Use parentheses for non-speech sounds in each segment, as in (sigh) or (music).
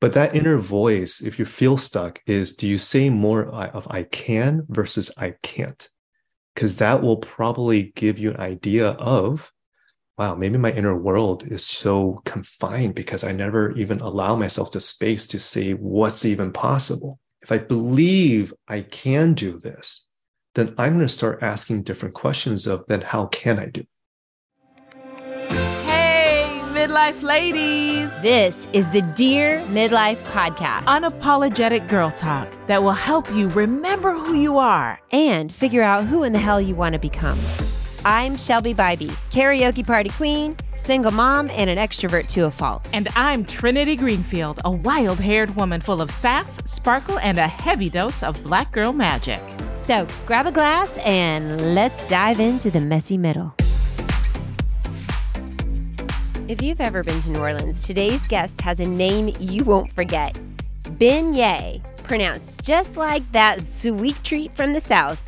But that inner voice, if you feel stuck, is do you say more of I can versus I can't? Because that will probably give you an idea of, wow, maybe my inner world is so confined because I never even allow myself the space to say what's even possible. If I believe I can do this, then I'm going to start asking different questions of then how can I do? Midlife ladies. This is the Dear Midlife Podcast. Unapologetic girl talk that will help you remember who you are and figure out who in the hell you want to become. I'm Shelby Bybee, karaoke party queen, single mom, and an extrovert to a fault. And I'm Trinity Greenfield, a wild haired woman full of sass, sparkle, and a heavy dose of black girl magic. So grab a glass and let's dive into the messy middle. If you've ever been to New Orleans, today's guest has a name you won't forget Ben Yeh, pronounced just like that sweet treat from the South.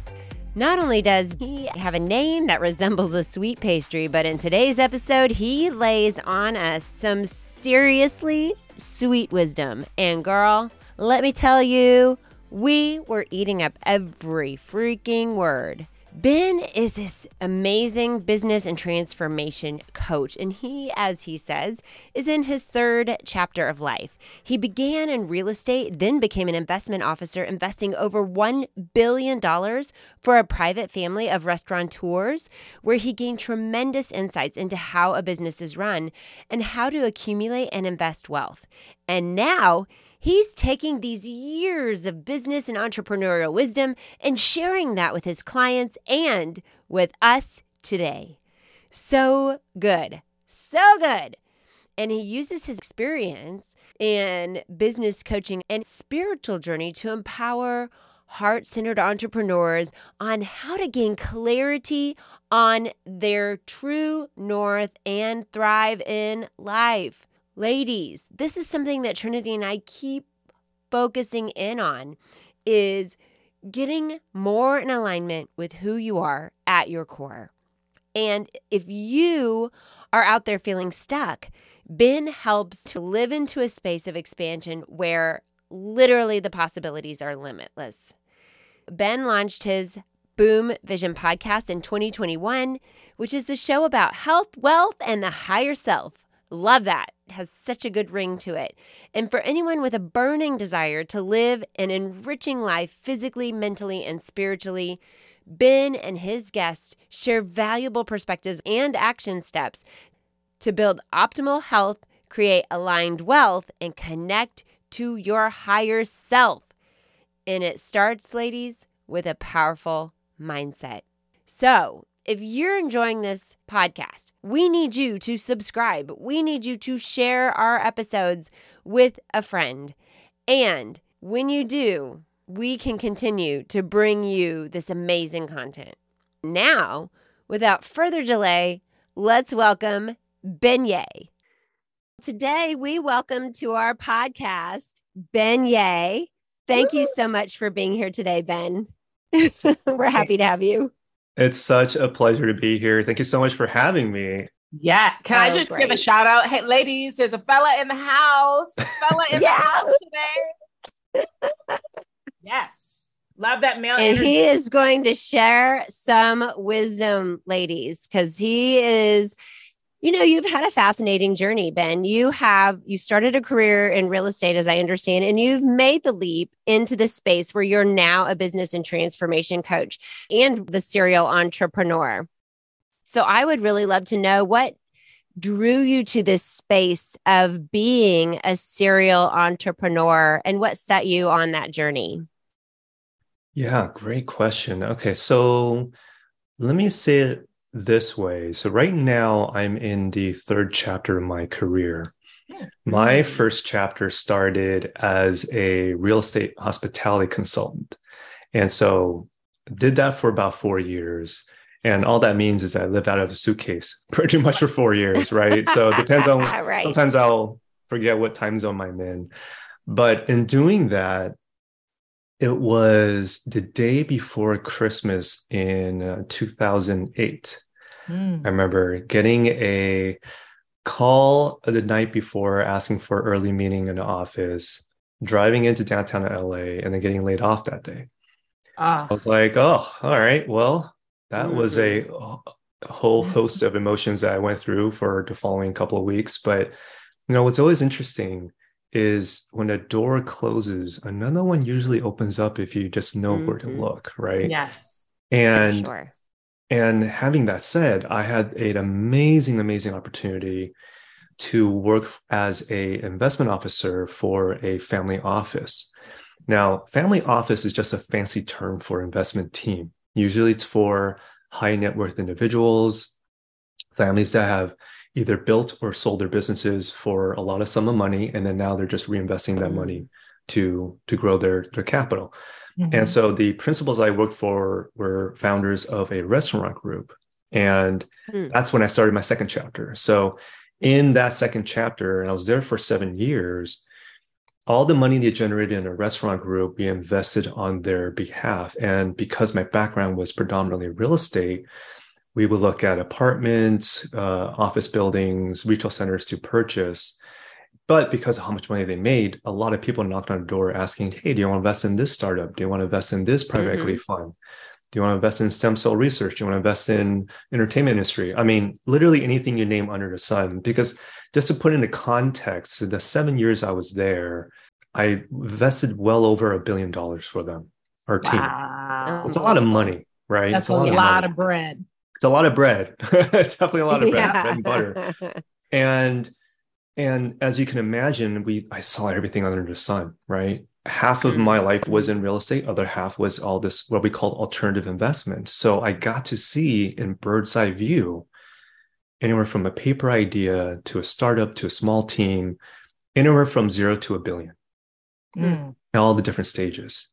Not only does he have a name that resembles a sweet pastry, but in today's episode, he lays on us some seriously sweet wisdom. And girl, let me tell you, we were eating up every freaking word. Ben is this amazing business and transformation coach, and he, as he says, is in his third chapter of life. He began in real estate, then became an investment officer, investing over $1 billion for a private family of restaurateurs, where he gained tremendous insights into how a business is run and how to accumulate and invest wealth. And now, He's taking these years of business and entrepreneurial wisdom and sharing that with his clients and with us today. So good. So good. And he uses his experience in business coaching and spiritual journey to empower heart centered entrepreneurs on how to gain clarity on their true north and thrive in life. Ladies, this is something that Trinity and I keep focusing in on is getting more in alignment with who you are at your core. And if you are out there feeling stuck, Ben helps to live into a space of expansion where literally the possibilities are limitless. Ben launched his Boom Vision podcast in 2021, which is a show about health, wealth, and the higher self. Love that. It has such a good ring to it. And for anyone with a burning desire to live an enriching life physically, mentally, and spiritually, Ben and his guests share valuable perspectives and action steps to build optimal health, create aligned wealth, and connect to your higher self. And it starts, ladies, with a powerful mindset. So, if you're enjoying this podcast, we need you to subscribe. We need you to share our episodes with a friend. And when you do, we can continue to bring you this amazing content. Now, without further delay, let's welcome Ben Yeh. Today, we welcome to our podcast Ben Yeh. Thank you so much for being here today, Ben. (laughs) We're happy to have you. It's such a pleasure to be here. Thank you so much for having me. Yeah. Can oh, I just great. give a shout out? Hey, ladies, there's a fella in the house. Fella in the house today. yes. Love that male. And energy. he is going to share some wisdom, ladies, because he is you know, you've had a fascinating journey, Ben. You have, you started a career in real estate, as I understand, and you've made the leap into the space where you're now a business and transformation coach and the serial entrepreneur. So I would really love to know what drew you to this space of being a serial entrepreneur and what set you on that journey? Yeah, great question. Okay, so let me say it this way. So, right now, I'm in the third chapter of my career. My first chapter started as a real estate hospitality consultant. And so, did that for about four years. And all that means is I lived out of a suitcase (laughs) pretty much for four years, right? so, it depends on, (laughs) right. sometimes I'll forget what time zone I'm in. But in doing that, it was the day before Christmas in uh, 2008. Mm. I remember getting a call the night before asking for early meeting in the office, driving into downtown LA, and then getting laid off that day. Ah. So I was like, oh, all right. Well, that mm-hmm. was a, a whole (laughs) host of emotions that I went through for the following couple of weeks. But you know, what's always interesting is when a door closes, another one usually opens up if you just know mm-hmm. where to mm-hmm. look, right? Yes. And sure. and having that said, I had an amazing, amazing opportunity to work as a investment officer for a family office. Now, family office is just a fancy term for investment team. Usually it's for high net worth individuals, families that have either built or sold their businesses for a lot of sum of money and then now they're just reinvesting that money mm-hmm. to to grow their their capital mm-hmm. and so the principals i worked for were founders of a restaurant group and mm. that's when i started my second chapter so in that second chapter and i was there for seven years all the money they generated in a restaurant group we invested on their behalf and because my background was predominantly real estate we would look at apartments, uh, office buildings, retail centers to purchase. But because of how much money they made, a lot of people knocked on the door asking, Hey, do you want to invest in this startup? Do you want to invest in this private mm-hmm. equity fund? Do you want to invest in stem cell research? Do you want to invest in entertainment industry? I mean, literally anything you name under the sun. Because just to put into context, the seven years I was there, I invested well over a billion dollars for them, our team. It's a lot of money, right? That's it's a lot, a lot of, of bread it's a lot of bread. (laughs) Definitely a lot of bread, yeah. bread and butter. And and as you can imagine, we I saw everything under the sun, right? Half of my life was in real estate, other half was all this what we call alternative investments. So I got to see in bird's eye view anywhere from a paper idea to a startup to a small team, anywhere from zero to a billion, mm. all the different stages.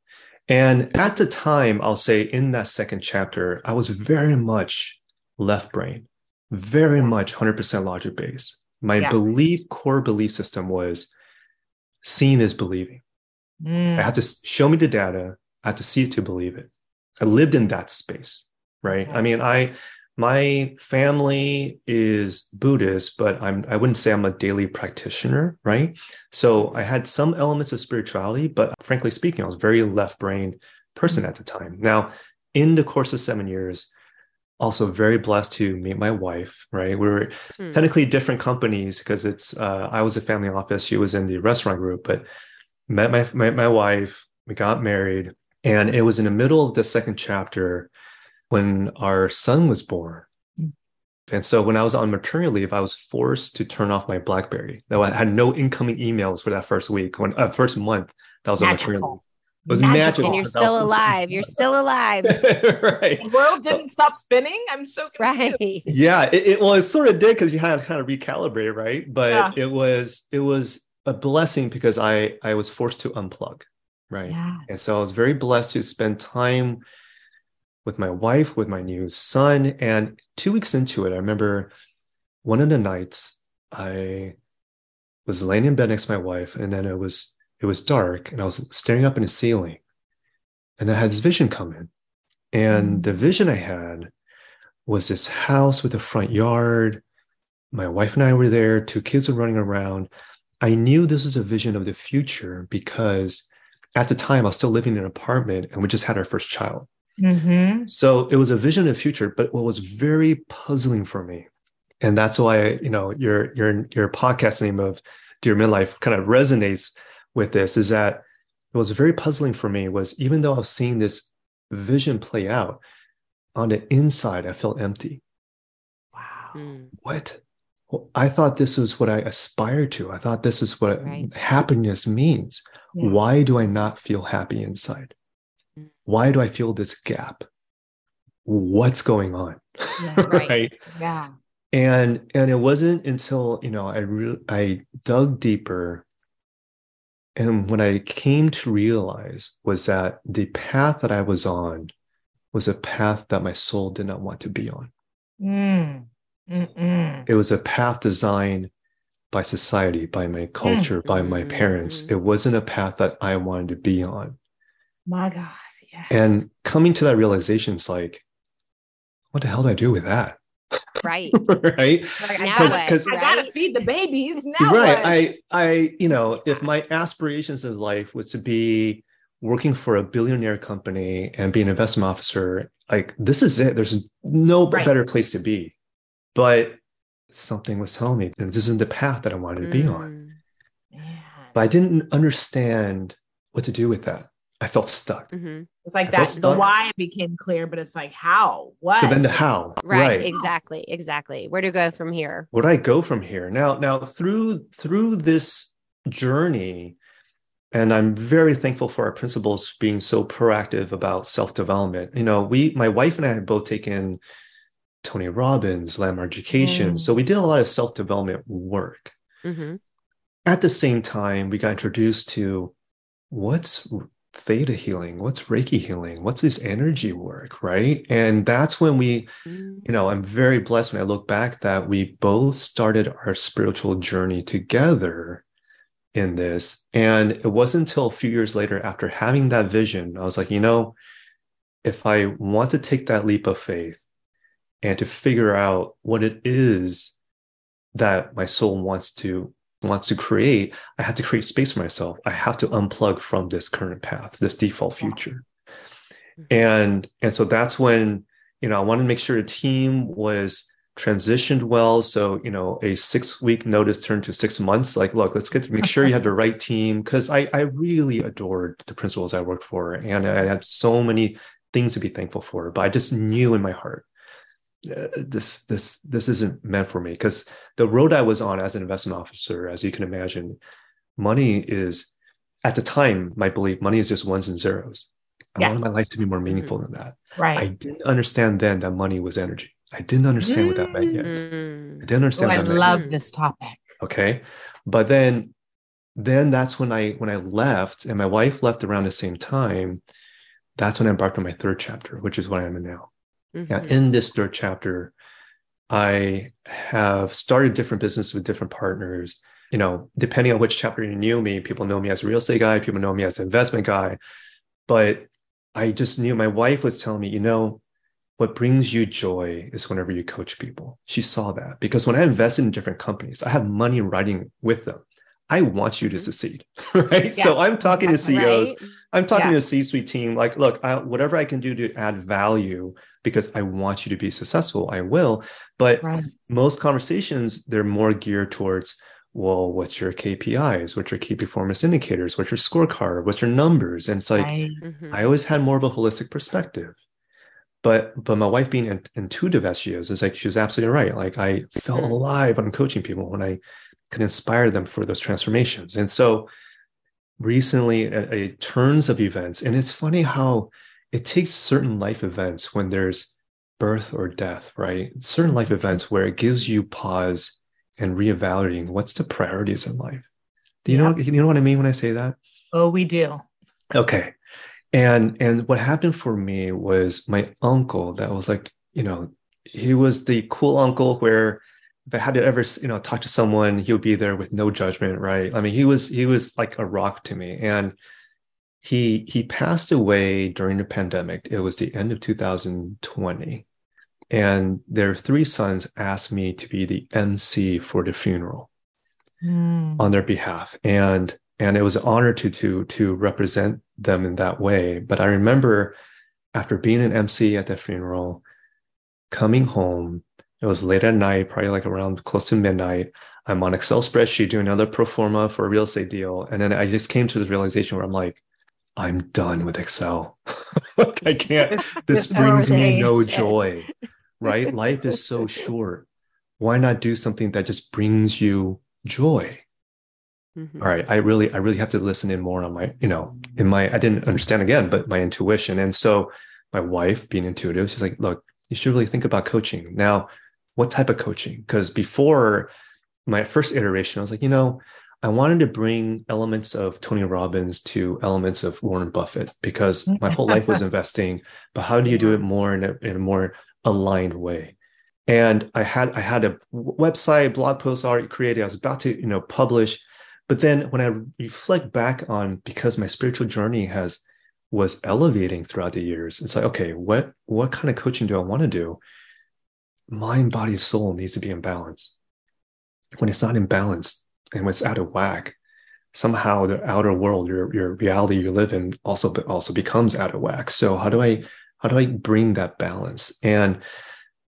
And at the time, I'll say in that second chapter, I was very much left brain, very much 100% logic based. My yeah. belief, core belief system was seeing is believing. Mm. I had to show me the data. I had to see it to believe it. I lived in that space, right? I mean, I my family is Buddhist, but I'm I wouldn't say I'm a daily practitioner, right? So I had some elements of spirituality, but frankly speaking, I was very left brain person mm-hmm. at the time. Now, in the course of seven years, also very blessed to meet my wife, right? We were hmm. technically different companies because it's uh, I was a family office, she was in the restaurant group, but met my, my my wife, we got married, and it was in the middle of the second chapter when our son was born. Hmm. And so when I was on maternity leave, I was forced to turn off my BlackBerry. Though I had no incoming emails for that first week, when uh, first month that was magical. on maternity leave. It was magical. magical. And you're still alive. You're still alive. (laughs) right. The world didn't stop spinning. I'm so confused. right. (laughs) Yeah, it, it well, it sort of did because you had to kind of recalibrate, right? But yeah. it was it was a blessing because I I was forced to unplug, right? Yes. And so I was very blessed to spend time with my wife, with my new son. And two weeks into it, I remember one of the nights I was laying in bed next to my wife, and then it was it was dark, and I was staring up in the ceiling, and I had this vision come in, and the vision I had was this house with a front yard. My wife and I were there. Two kids were running around. I knew this was a vision of the future because at the time I was still living in an apartment, and we just had our first child. Mm-hmm. So it was a vision of the future, but what was very puzzling for me, and that's why you know your your your podcast name of Dear Midlife kind of resonates with this, is that it was very puzzling for me. Was even though I've seen this vision play out on the inside, I felt empty. Wow, hmm. what? Well, I thought this was what I aspired to. I thought this is what right. happiness means. Yeah. Why do I not feel happy inside? why do I feel this gap? What's going on? Yeah, (laughs) right. right. Yeah. And and it wasn't until, you know, I re- I dug deeper and what I came to realize was that the path that I was on was a path that my soul did not want to be on. Mm. It was a path designed by society, by my culture, mm. by my parents. Mm. It wasn't a path that I wanted to be on. My God. Yes. And coming to that realization it's like, what the hell do I do with that? Right. (laughs) right. Like, I, gotta, I gotta feed the babies now. Right. What? I, I, you know, if my aspirations in life was to be working for a billionaire company and be an investment officer, like this is it. There's no right. better place to be. But something was telling me this isn't the path that I wanted to be mm. on. But I didn't understand what to do with that. I felt stuck. Mm-hmm. It's like I that the why became clear, but it's like how, what? And then the how. Right, right. Exactly. Exactly. Where to go from here? Where do I go from here? Now, now through through this journey, and I'm very thankful for our principals being so proactive about self-development. You know, we my wife and I have both taken Tony Robbins, Landmark Education. Mm. So we did a lot of self-development work. Mm-hmm. At the same time, we got introduced to what's theta healing? What's reiki healing? What's this energy work right? And that's when we mm. you know i'm very blessed when i look back that we both started our spiritual journey together in this. And it wasn't until a few years later after having that vision i was like you know if i want to take that leap of faith and to figure out what it is that my soul wants to wants to create, I have to create space for myself. I have to unplug from this current path, this default future. Mm-hmm. And and so that's when, you know, I wanted to make sure the team was transitioned well. So, you know, a six week notice turned to six months. Like, look, let's get to make sure you have the right (laughs) team. Cause I, I really adored the principals I worked for. And I had so many things to be thankful for. But I just knew in my heart uh, this this this isn't meant for me because the road I was on as an investment officer, as you can imagine, money is at the time my belief money is just ones and zeros. I yeah. wanted my life to be more meaningful mm-hmm. than that. Right. I didn't understand then that money was energy. I didn't understand mm-hmm. what that meant yet. I didn't understand. Oh, I love this topic. Okay, but then then that's when I when I left and my wife left around the same time. That's when I embarked on my third chapter, which is what I am in now. Mm-hmm. Now, in this third chapter, I have started different businesses with different partners. You know, depending on which chapter you knew me, people know me as a real estate guy, people know me as an investment guy. But I just knew my wife was telling me, you know, what brings you joy is whenever you coach people. She saw that because when I invested in different companies, I have money riding with them. I want you to mm-hmm. succeed, (laughs) right? Yeah. So I'm talking to CEOs, right. I'm talking yeah. to a C-suite team. Like, look, I, whatever I can do to add value because I want you to be successful, I will. But right. most conversations, they're more geared towards, well, what's your KPIs? What's your key performance indicators? What's your scorecard? What's your numbers? And it's like, right. mm-hmm. I always had more of a holistic perspective. But but my wife being intuitive as she is, is like she was absolutely right. Like I felt mm-hmm. alive when I'm coaching people when I can inspire them for those transformations. And so recently, a, a turns of events, and it's funny how it takes certain life events when there's birth or death, right? Certain life events where it gives you pause and reevaluating what's the priorities in life. Do you yeah. know you know what I mean when I say that? Oh, we do. Okay. And and what happened for me was my uncle that was like, you know, he was the cool uncle where if I had to ever, you know, talk to someone, he would be there with no judgment, right? I mean, he was he was like a rock to me. And he he passed away during the pandemic. It was the end of 2020. And their three sons asked me to be the MC for the funeral mm. on their behalf. And and it was an honor to to to represent them in that way. But I remember after being an MC at the funeral, coming home, it was late at night, probably like around close to midnight. I'm on Excel spreadsheet doing another pro forma for a real estate deal. And then I just came to this realization where I'm like, I'm done with Excel. (laughs) I can't, this, this brings me no joy, (laughs) right? Life is so short. Why not do something that just brings you joy? Mm-hmm. All right. I really, I really have to listen in more on my, you know, in my, I didn't understand again, but my intuition. And so my wife being intuitive, she's like, look, you should really think about coaching. Now, what type of coaching? Because before my first iteration, I was like, you know, I wanted to bring elements of Tony Robbins to elements of Warren Buffett because my whole life was (laughs) investing. But how do you do it more in a, in a more aligned way? And I had I had a website, blog post already created. I was about to you know publish, but then when I reflect back on because my spiritual journey has was elevating throughout the years, it's like okay, what what kind of coaching do I want to do? Mind, body, soul needs to be in balance. When it's not in balance and when it's out of whack, somehow the outer world, your your reality you live in, also also becomes out of whack. So how do I how do I bring that balance? And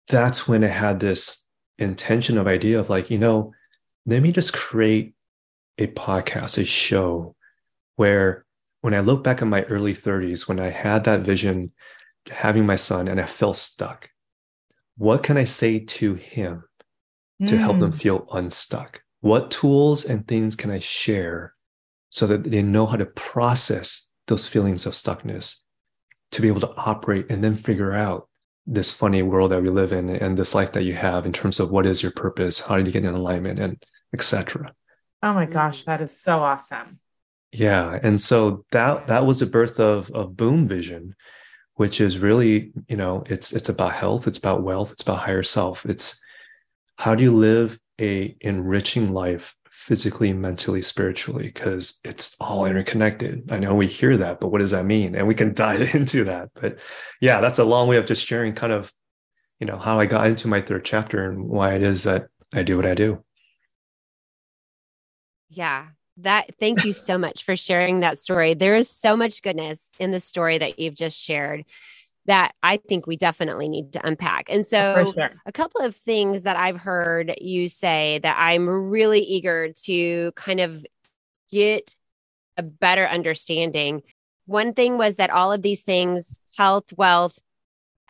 that's when I had this intention of idea of like, you know, let me just create a podcast, a show where when I look back at my early 30s, when I had that vision, having my son, and I felt stuck, what can I say to him to mm. help them mm. feel unstuck? What tools and things can I share so that they know how to process those feelings of stuckness to be able to operate and then figure out this funny world that we live in and this life that you have in terms of what is your purpose, how do you get in alignment, and etc. Oh my gosh, that is so awesome. Yeah, and so that that was the birth of of Boom Vision, which is really you know it's it's about health, it's about wealth, it's about higher self. It's how do you live a enriching life physically, mentally, spiritually, because it's all mm-hmm. interconnected. I know we hear that, but what does that mean? And we can (laughs) dive into that. But yeah, that's a long way of just sharing kind of, you know, how I got into my third chapter and why it is that I do what I do. Yeah. That thank you so much for sharing that story. There is so much goodness in the story that you've just shared that I think we definitely need to unpack. And so, sure. a couple of things that I've heard you say that I'm really eager to kind of get a better understanding. One thing was that all of these things health, wealth,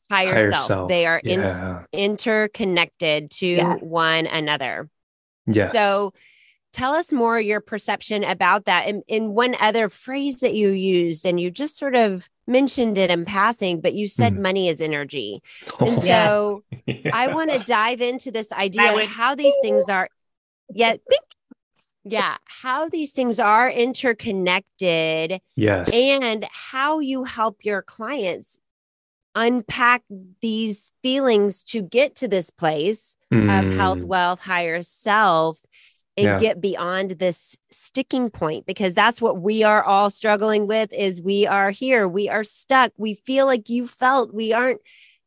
higher, higher self, self, they are yeah. in, interconnected to yes. one another. Yes. So, tell us more your perception about that and in one other phrase that you used and you just sort of mentioned it in passing but you said mm. money is energy oh, and so (laughs) yeah. i want to dive into this idea of how these things are yeah yeah how these things are interconnected yes and how you help your clients unpack these feelings to get to this place mm. of health wealth higher self and yeah. get beyond this sticking point because that's what we are all struggling with is we are here we are stuck we feel like you felt we aren't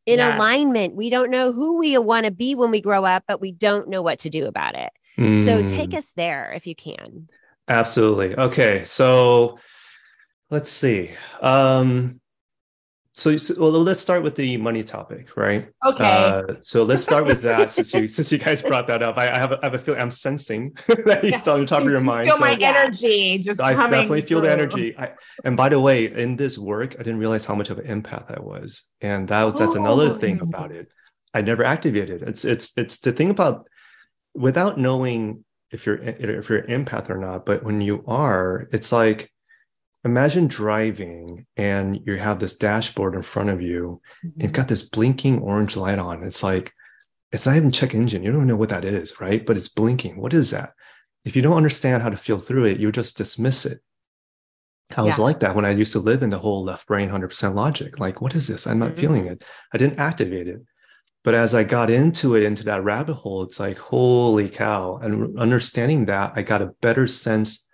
in yes. alignment we don't know who we want to be when we grow up but we don't know what to do about it mm. so take us there if you can absolutely okay so let's see um so, so well, let's start with the money topic, right? Okay. Uh, so let's start with that (laughs) since you since you guys brought that up. I, I have a, I have a feeling I'm sensing (laughs) that it's on the top of your mind. Feel so, my energy just I definitely feel the energy. I, and by the way, in this work, I didn't realize how much of an empath I was, and that was that's oh, another thing about it. I never activated. It's it's it's the thing about without knowing if you're if you're an empath or not. But when you are, it's like imagine driving and you have this dashboard in front of you mm-hmm. you've got this blinking orange light on. It's like it's not even check engine. You don't know what that is right? But it's blinking. What is that? If you don't understand how to feel through it you just dismiss it. I was like that when i used to live in the whole left brain 100% logic. Like what is this? I'm not mm-hmm. feeling it. I didn't activate it. But as i got into it into that rabbit hole it's like holy cow. And understanding that i got a better sense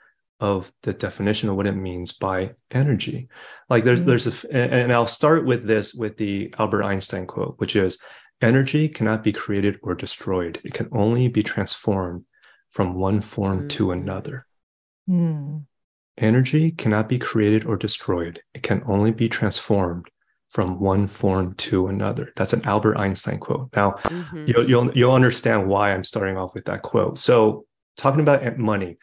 of the definition of what it means by energy. Like there's mm-hmm. there's a and I'll start with this with the Albert Einstein quote, which is energy cannot be created or destroyed. It can only be transformed from one form mm-hmm. to another. Mm. Energy cannot be created or destroyed. It can only be transformed from one form to another. That's an Albert Einstein quote. Now, mm-hmm. you'll, you'll you'll understand why I'm starting off with that quote. So, talking about money,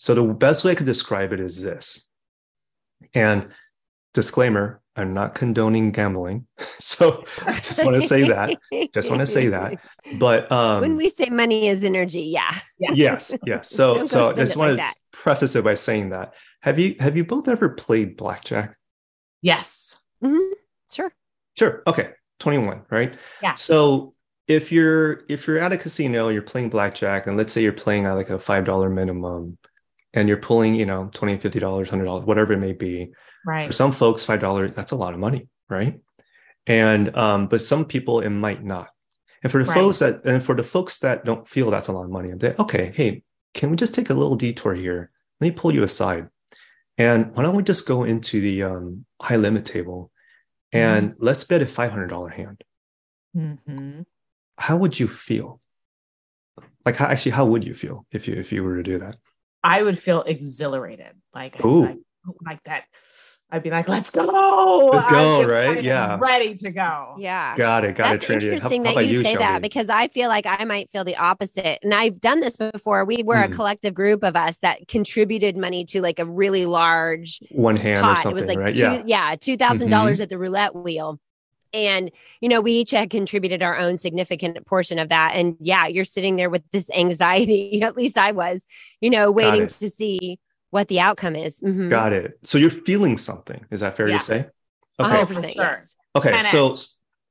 so the best way I could describe it is this. And disclaimer, I'm not condoning gambling. (laughs) So I just want to say that. Just want to say that. But um when we say money is energy, yeah. yeah. Yes, yes. So so I just want like to preface it by saying that. Have you have you both ever played blackjack? Yes. Mm-hmm. Sure. Sure. Okay. 21, right? Yeah. So if you're if you're at a casino, you're playing blackjack, and let's say you're playing at like a five dollar minimum, and you're pulling, you know, 20, 50 dollars, 100 dollars, whatever it may be. Right. For some folks, five dollars that's a lot of money, right? And um, but some people it might not. And for the right. folks that and for the folks that don't feel that's a lot of money, they okay, hey, can we just take a little detour here? Let me pull you aside. And why don't we just go into the um, high limit table and mm-hmm. let's bet a $500 hand. Mm-hmm. how would you feel? Like how, actually, how would you feel if you if you were to do that? I would feel exhilarated, like like, like that I'd be like, let's go. Let's go, right? Yeah. Ready to go. Yeah. Got it. Got That's it. Trinity. interesting how, that you, you say Shelby? that because I feel like I might feel the opposite. And I've done this before. We were mm. a hmm. collective group of us that contributed money to like a really large one hand pot. or something. It was like right? two, yeah, yeah two thousand mm-hmm. dollars at the roulette wheel. And, you know, we each had contributed our own significant portion of that. And yeah, you're sitting there with this anxiety, (laughs) at least I was, you know, waiting to see what the outcome is. Mm-hmm. Got it. So you're feeling something. Is that fair yeah. to say? Okay. 100%, yes. Okay. 10X. So,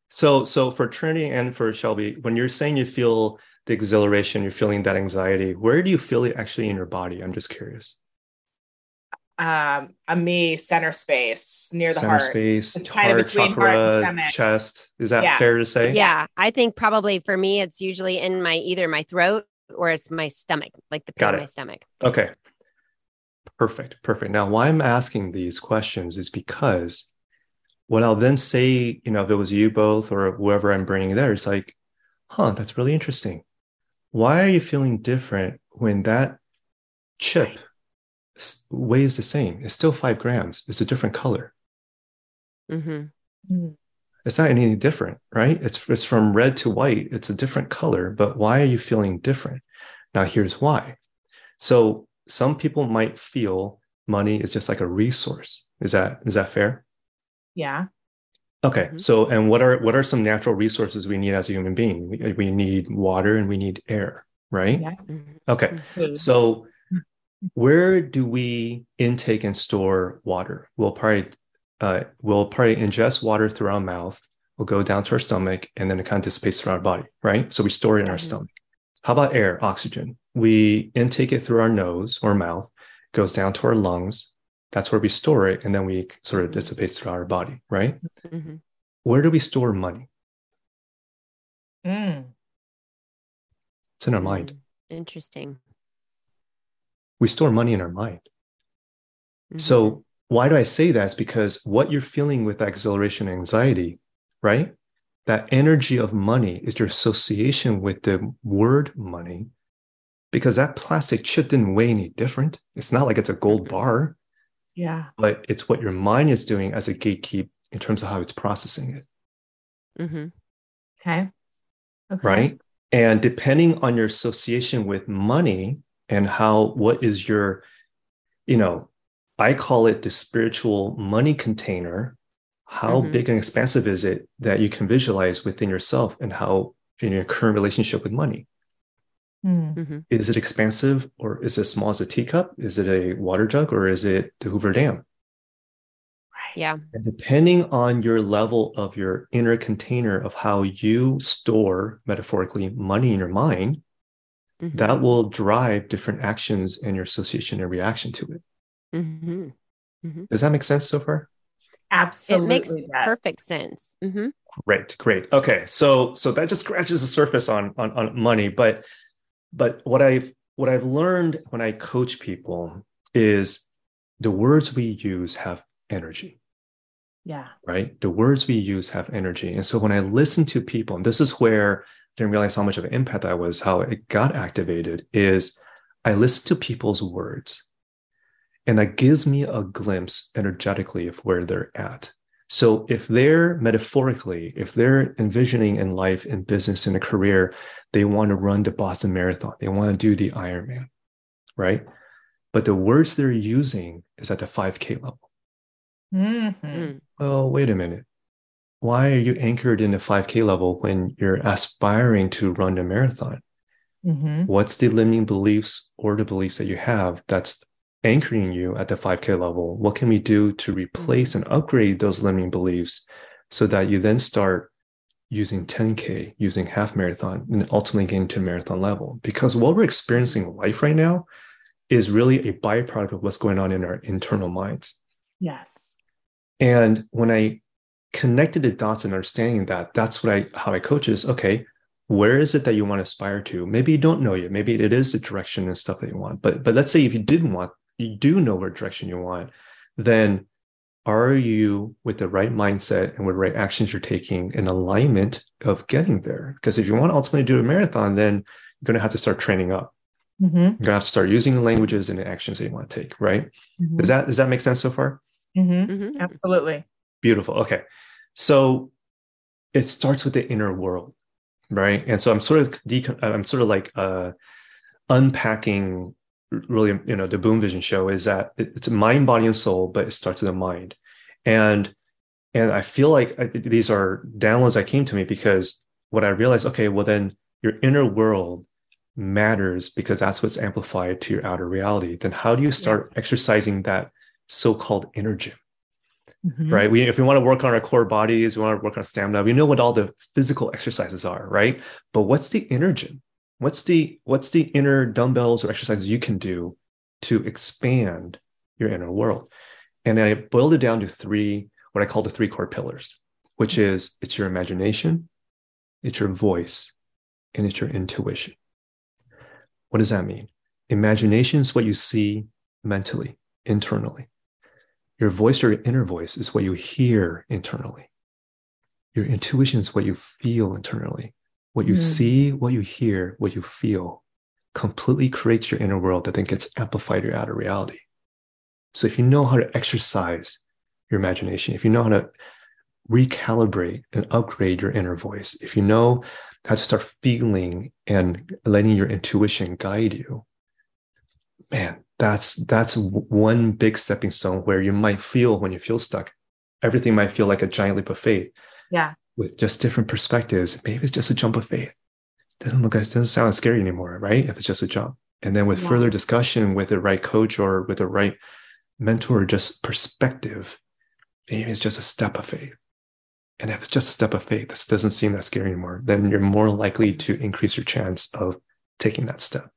so, so for Trinity and for Shelby, when you're saying you feel the exhilaration, you're feeling that anxiety, where do you feel it actually in your body? I'm just curious. Um, a me center space near the center heart. space, kind heart, of between chakra, heart and stomach. chest. Is that yeah. fair to say? Yeah, I think probably for me, it's usually in my either my throat or it's my stomach, like the pit of my stomach. Okay. Perfect. Perfect. Now, why I'm asking these questions is because what I'll then say, you know, if it was you both or whoever I'm bringing there, it's like, huh, that's really interesting. Why are you feeling different when that chip weighs the same? It's still five grams. It's a different color. Mm-hmm. Mm. It's not any different, right? It's it's from red to white. It's a different color, but why are you feeling different? Now, here's why. So some people might feel money is just like a resource. Is that is that fair? Yeah. Okay. Mm-hmm. So and what are what are some natural resources we need as a human being? We, we need water and we need air, right? Yeah. Mm-hmm. Okay. Mm-hmm. So where do we intake and store water? We'll probably uh, we'll probably ingest water through our mouth. We'll go down to our stomach and then it kind of dissipates through our body, right? So we store it in our mm-hmm. stomach. How about air, oxygen? We intake it through our nose or mouth, goes down to our lungs. That's where we store it, and then we sort of dissipates through our body, right? Mm-hmm. Where do we store money? Mm. It's in our mind. Mm, interesting. We store money in our mind. Mm-hmm. So why do I say that? Is because what you're feeling with exhilaration and anxiety, right? that energy of money is your association with the word money because that plastic chip didn't weigh any different. It's not like it's a gold mm-hmm. bar. Yeah. But it's what your mind is doing as a gatekeep in terms of how it's processing it. Mm-hmm. Okay. okay. Right. And depending on your association with money and how, what is your, you know, I call it the spiritual money container how mm-hmm. big and expansive is it that you can visualize within yourself and how in your current relationship with money hmm. mm-hmm. is it expansive or is it as small as a teacup is it a water jug or is it the hoover dam yeah and depending on your level of your inner container of how you store metaphorically money in your mind mm-hmm. that will drive different actions and your association and reaction to it mm-hmm. Mm-hmm. does that make sense so far Absolutely. It makes does. perfect sense. Mm-hmm. Great, great. Okay, so so that just scratches the surface on, on on money, but but what I've what I've learned when I coach people is the words we use have energy. Yeah. Right. The words we use have energy, and so when I listen to people, and this is where I didn't realize how much of an empath I was, how it got activated. Is I listen to people's words and that gives me a glimpse energetically of where they're at. So if they're metaphorically, if they're envisioning in life, in business, in a career, they want to run the Boston Marathon, they want to do the Ironman, right? But the words they're using is at the 5K level. Mm-hmm. Hmm. Well, wait a minute. Why are you anchored in the 5K level when you're aspiring to run a marathon? Mm-hmm. What's the limiting beliefs or the beliefs that you have that's anchoring you at the 5K level? What can we do to replace and upgrade those limiting beliefs so that you then start using 10K, using half marathon, and ultimately getting to marathon level? Because what we're experiencing in life right now is really a byproduct of what's going on in our internal minds. Yes. And when I connected the dots and understanding that, that's what I how I coach is okay, where is it that you want to aspire to maybe you don't know yet maybe it is the direction and stuff that you want but but let's say if you didn't want you do know what direction you want, then are you with the right mindset and with the right actions you're taking in alignment of getting there? Because if you want to ultimately do a marathon, then you're going to have to start training up. Mm-hmm. You're going to have to start using the languages and the actions that you want to take, right? Mm-hmm. Does that does that make sense so far? Mm-hmm. mm-hmm. Absolutely. Beautiful. Okay. So it starts with the inner world, right? And so I'm sort of decon- I'm sort of like uh, unpacking really, you know, the Boom Vision show is that it's mind, body, and soul, but it starts with the mind, and and I feel like I, these are downloads that came to me because what I realized, okay, well then your inner world matters because that's what's amplified to your outer reality. Then how do you start exercising that so-called inner gym? Mm-hmm. Right. We, if we want to work on our core bodies, we want to work on stamina, we know what all the physical exercises are, right? But what's the inner gym? What's the what's the inner dumbbells or exercises you can do to expand your inner world? And I boiled it down to three, what I call the three core pillars, which is it's your imagination, it's your voice, and it's your intuition. What does that mean? Imagination is what you see mentally, internally. Your voice or your inner voice is what you hear internally. Your intuition is what you feel internally. What you mm. see, what you hear, what you feel completely creates your inner world that then gets amplified your outer reality. So if you know how to exercise your imagination, if you know how to recalibrate and upgrade your inner voice, if you know how to start feeling and letting your intuition guide you, man, that's that's one big stepping stone where you might feel when you feel stuck everything might feel like a giant leap of faith. Yeah. With just different perspectives maybe it's just a jump of faith. Doesn't look it doesn't sound scary anymore right? If it's just a jump. And then with yeah. further discussion with the right coach or with the right mentor just perspective maybe it's just a step of faith. And if it's just a step of faith this doesn't seem that scary anymore then you're more likely to increase your chance of taking that step.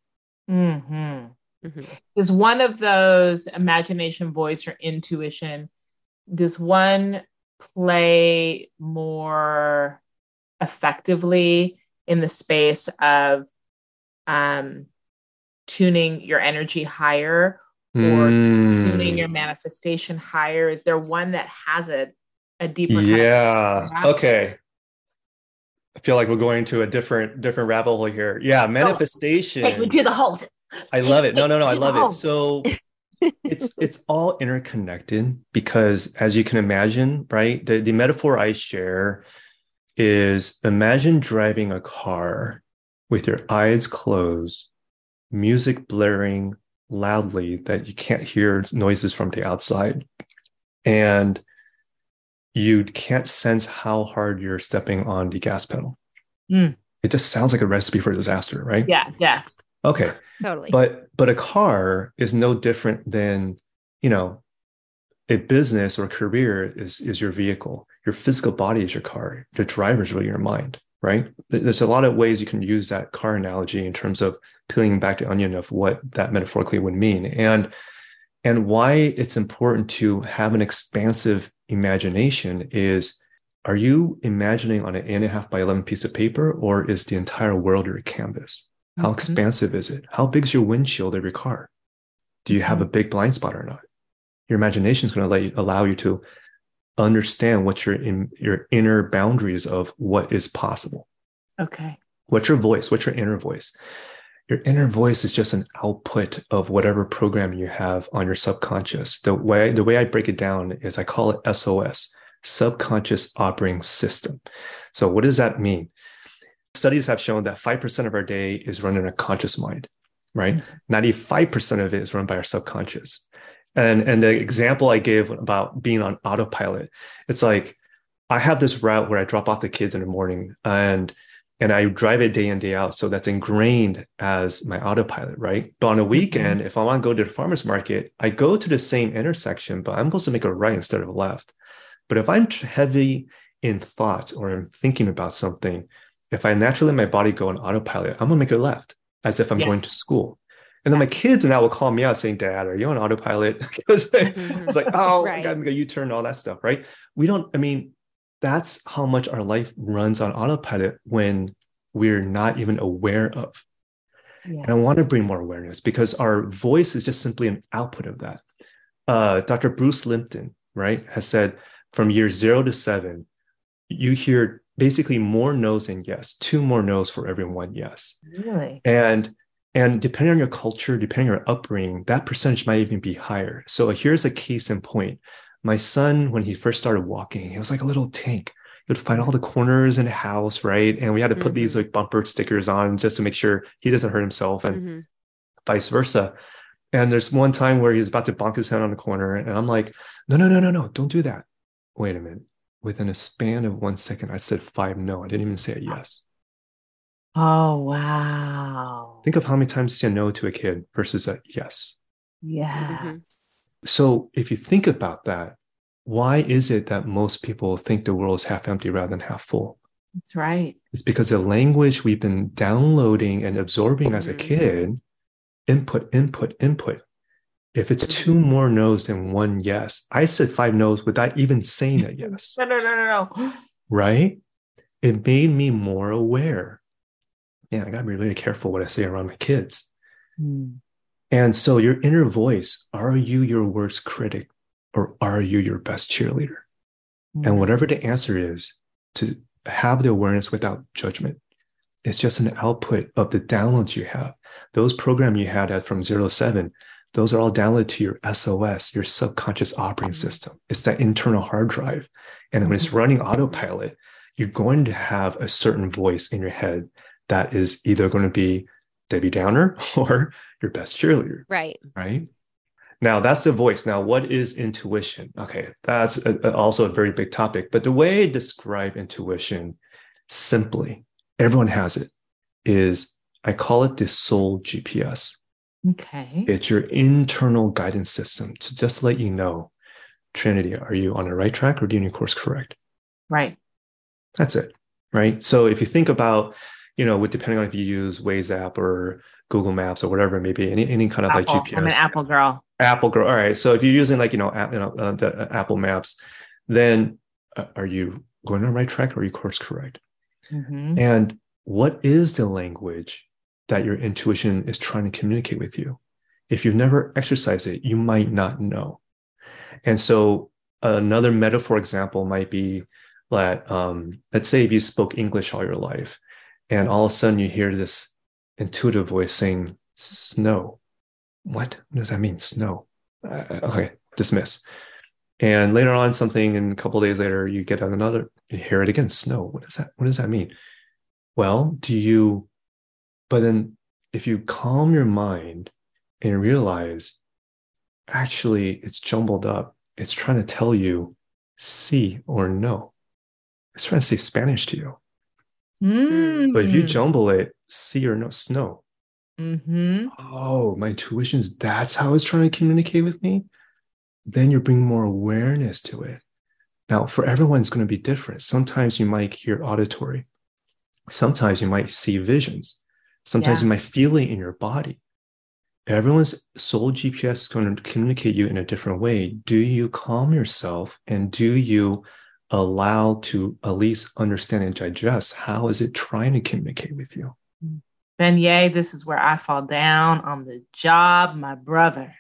Mm-hmm. Mm-hmm. Is one of those imagination, voice, or intuition? Does one play more effectively in the space of um, tuning your energy higher or mm. tuning your manifestation higher? Is there one that has a, a deeper? Yeah. Okay. I feel like we're going to a different different rabbit hole here. Yeah, manifestation. Take me to the hole. I love it. No, no, no. I love it. So (laughs) it's it's all interconnected because as you can imagine, right? The the metaphor I share is imagine driving a car with your eyes closed, music blaring loudly that you can't hear noises from the outside. And you can't sense how hard you're stepping on the gas pedal. Mm. It just sounds like a recipe for disaster, right? Yeah, yeah. Okay. Totally. But but a car is no different than, you know, a business or career is is your vehicle. Your physical body is your car. The driver is really your mind, right? There's a lot of ways you can use that car analogy in terms of peeling back the onion of what that metaphorically would mean. And and why it's important to have an expansive imagination is are you imagining on an eight and a half by 11 piece of paper or is the entire world your canvas how mm-hmm. expansive is it? How big is your windshield of your car? Do you have mm-hmm. a big blind spot or not? Your imagination is going to let you, allow you to understand what your in your inner boundaries of what is possible. Okay. What's your voice? What's your inner voice? Your inner voice is just an output of whatever program you have on your subconscious. The way the way I break it down is I call it SOS, subconscious operating system. So what does that mean? Studies have shown that 5% of our day is run in a conscious mind, right? Mm-hmm. 95% of it is run by our subconscious. And, and the example I gave about being on autopilot, it's like I have this route where I drop off the kids in the morning and and I drive it day in, day out. So that's ingrained as my autopilot, right? But on a weekend, mm-hmm. if I want to go to the farmer's market, I go to the same intersection, but I'm supposed to make a right instead of a left. But if I'm heavy in thought or I'm thinking about something, if I naturally my body go on autopilot, I'm gonna make a left as if I'm yeah. going to school. And then my kids now will call me out saying, Dad, are you on autopilot? (laughs) because (laughs) mm-hmm. it's like, oh, right. I gotta make a U-turn, all that stuff, right? We don't, I mean, that's how much our life runs on autopilot when we're not even aware of. Yeah. And I want to bring more awareness because our voice is just simply an output of that. Uh, Dr. Bruce Lipton, right, has said from year zero to seven, you hear basically more no's and yes, two more no's for every one yes. Really? And and depending on your culture, depending on your upbringing, that percentage might even be higher. So here's a case in point. My son, when he first started walking, he was like a little tank. He would find all the corners in the house, right? And we had to put mm-hmm. these like bumper stickers on just to make sure he doesn't hurt himself and mm-hmm. vice versa. And there's one time where he's about to bonk his head on the corner, and I'm like, no, no, no, no, no, don't do that. Wait a minute. Within a span of one second, I said five no. I didn't even say a yes. Oh, wow. Think of how many times you say no to a kid versus a yes. Yes. Mm-hmm. So if you think about that, why is it that most people think the world is half empty rather than half full? That's right. It's because the language we've been downloading and absorbing mm-hmm. as a mm-hmm. kid, input, input, input. If it's two more no's than one yes, I said five no's without even saying a (laughs) yes. no, no, no, no, no. Right? It made me more aware man, I got to be really careful what I say around my kids. Mm. And so, your inner voice are you your worst critic or are you your best cheerleader? Mm. And whatever the answer is, to have the awareness without judgment. It's just an output of the downloads you have. Those programs you had at from zero to seven, those are all downloaded to your SOS, your subconscious operating mm. system. It's that internal hard drive. And when it's mm-hmm. running autopilot, you're going to have a certain voice in your head that is either going to be Debbie Downer (laughs) or your best cheerleader. Right. Right. Now that's the voice. Now, what is intuition? Okay, that's a, a, also a very big topic. But the way I describe intuition simply, everyone has it, is I call it the soul GPS. Okay. It's your internal guidance system to just let you know, Trinity, are you on the right track or doing your course correct? Right. That's it. Right. So if you think about you know, with depending on if you use Waze app or Google Maps or whatever it may be, any any kind of Apple. like GPS. I'm an Apple girl. Apple girl. All right. So if you're using like you know, app, you know uh, the uh, Apple Maps, then uh, are you going on the right track or are you course correct? Mm-hmm. And what is the language that your intuition is trying to communicate with you? If you've never exercised it, you might not know. And so another metaphor example might be that um, let's say if you spoke English all your life and all of a sudden you hear this intuitive voice saying snow. What, does that mean? Snow. Uh, okay dismiss. And later on something and a couple days later you get another you hear it again snow. What does that what does that mean? Well do you but then if you calm your mind and realize actually it's jumbled up it's trying to tell you see or no it's trying to say spanish to you Mm. But if you jumble it, see or no snow. Mm-hmm. Oh, my intuition is that's how it's trying to communicate with me. Then you're bringing more awareness to it. Now, for everyone, it's going to be different. Sometimes you might hear auditory. Sometimes you might see visions. Sometimes yeah. you might feel it in your body. Everyone's soul GPS is going to communicate you in a different way. Do you calm yourself and do you allow to at least understand and digest how is it trying to communicate with you Ben Yeh, this is where I fall down on the job, my brother.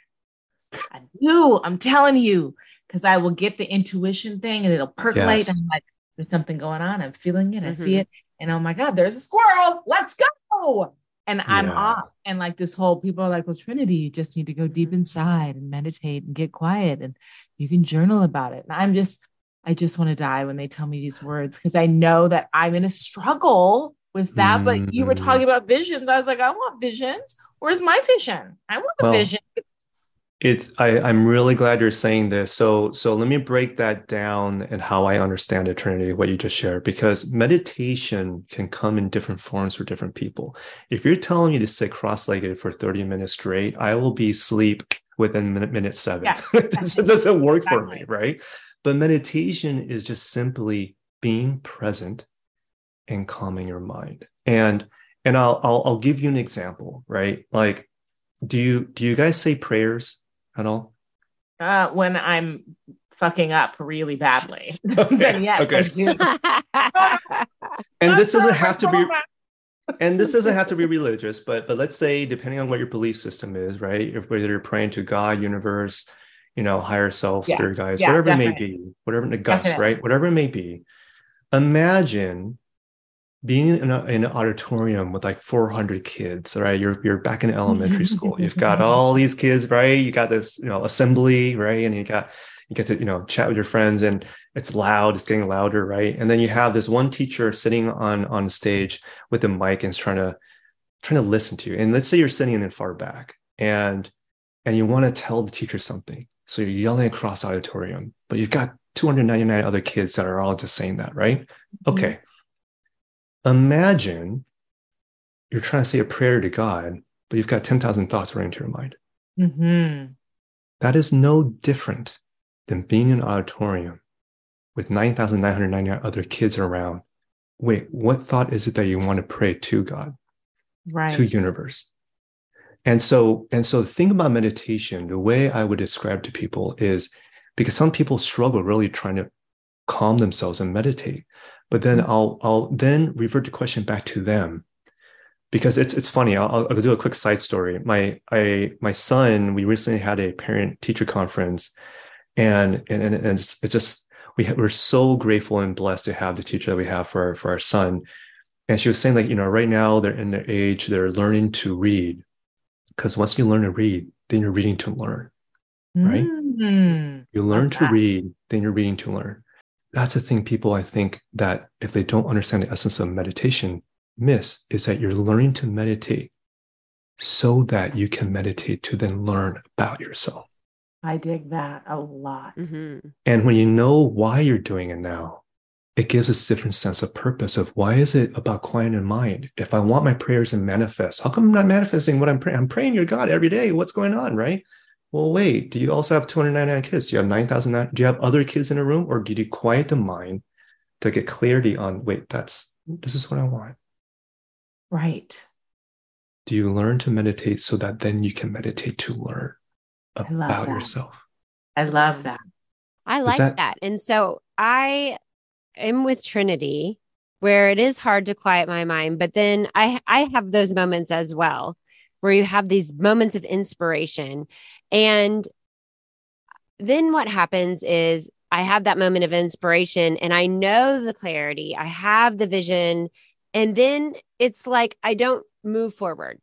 I do. I'm telling you, because I will get the intuition thing and it'll percolate. Yes. I'm like, there's something going on. I'm feeling it. I mm-hmm. see it. And oh my God, there's a squirrel. Let's go. And I'm yeah. off. And like this whole people are like, well, Trinity, you just need to go deep mm-hmm. inside and meditate and get quiet and you can journal about it. And I'm just, I just want to die when they tell me these words because I know that I'm in a struggle with that. Mm. But you were mm. talking about visions. I was like, I want visions. Where's my vision? I want the well, vision. It's I, I'm really glad you're saying this. So so let me break that down and how I understand Trinity, what you just shared, because meditation can come in different forms for different people. If you're telling me to sit cross-legged for 30 minutes straight, I will be asleep within minute, minute seven. Yeah, (laughs) it doesn't work exactly. for me, right? But meditation is just simply being present and calming your mind. And and I'll I'll, I'll give you an example, right? Like, do you do you guys say prayers at all? Uh, when I'm fucking up really badly, (laughs) okay. then yes, okay. I do. (laughs) and this doesn't have to be (laughs) and this doesn't have to be religious, but but let's say depending on what your belief system is, right? If whether you're praying to God, universe, you know, higher self, yeah. spirit guides, yeah, whatever definitely. it may be, whatever the guts, right? Whatever it may be. Imagine being in, a, in, an auditorium with like 400 kids, right? You're you're back in elementary (laughs) school. You've got all these kids, right? You got this, you know, assembly, right? And you got you get to you know chat with your friends, and it's loud. It's getting louder, right? And then you have this one teacher sitting on on stage with a mic and is trying to trying to listen to you. And let's say you're sitting in far back, and and you want to tell the teacher something, so you're yelling across auditorium, but you've got 299 other kids that are all just saying that, right? Mm-hmm. Imagine you're trying to say a prayer to God, but you've got 10,000 thoughts running through your mind. Mm-hmm. That is no different than being in an auditorium with 9,999 other kids around. Wait, what thought is it that you want to pray to God? Right. To universe. And so, and so the thing about meditation, the way I would describe to people is because some people struggle really trying to calm themselves and meditate but then. I'll I'll then revert the question back to them because it's it's funny. I'll, I'll do a quick side story. My I my son, we recently had a parent teacher conference, and and and, it's, it's just we we're so grateful and blessed to have the teacher that we have for our, for our son. And she was saying like you know right now they're in their age they're learning to read because once you learn to read, then you're reading to learn, right? Mm-hmm. You learn to read, then you're reading to learn that's the thing people I think that if they don't understand the essence of meditation miss is that you're learning to meditate so that you can meditate to then learn about yourself. I dig that a lot. Mm-hmm. And when you know why you're doing it now, it gives us a different sense of purpose of why is it about quiet in mind? If I want my prayers to manifest, how come I'm not manifesting what I'm praying? I'm praying your God every day. What's going on, right? Well, wait, do you also have 299 kids? Do you have 9,000? Do you have other kids in a room? Or did you quiet the mind to get clarity on, wait, that's, this is what I want? Right. Do you learn to meditate so that then you can meditate to learn about yourself? I love that. I like that-, that. And so I am with Trinity where it is hard to quiet my mind, but then I I have those moments as well where you have these moments of inspiration. And then what happens is I have that moment of inspiration and I know the clarity, I have the vision. And then it's like I don't move forward.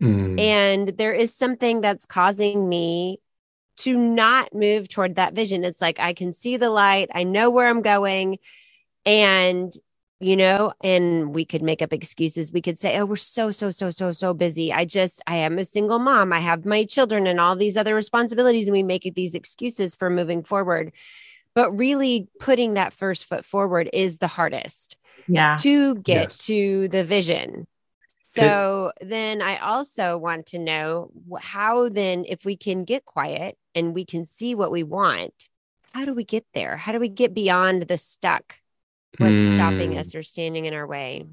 Mm. And there is something that's causing me to not move toward that vision. It's like I can see the light, I know where I'm going. And you know, and we could make up excuses. We could say, oh, we're so, so, so, so, so busy. I just, I am a single mom. I have my children and all these other responsibilities. And we make these excuses for moving forward. But really putting that first foot forward is the hardest. Yeah. To get yes. to the vision. So it, then I also want to know how then, if we can get quiet and we can see what we want, how do we get there? How do we get beyond the stuck? What's mm. stopping us or standing in our way?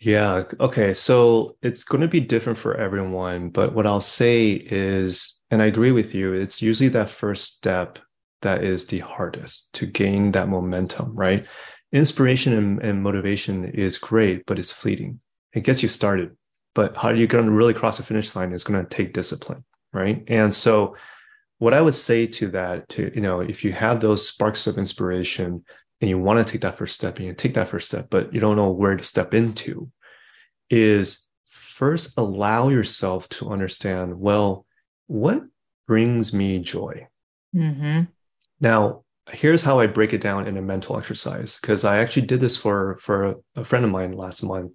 Yeah okay so it's going to be different for everyone but what i'll say is and i agree with you it's usually that first step that is the hardest to gain that momentum right? Inspiration and, and motivation is great but it's fleeting. It gets you started but how are you going to really cross the finish line is going to take discipline right? And so what i would say to that to you know if you have those sparks of inspiration and you want to take that first step and you take that first step, but you don't know where to step into, is first allow yourself to understand, well, what brings me joy? Mm-hmm. Now, here's how I break it down in a mental exercise, because I actually did this for, for a friend of mine last month,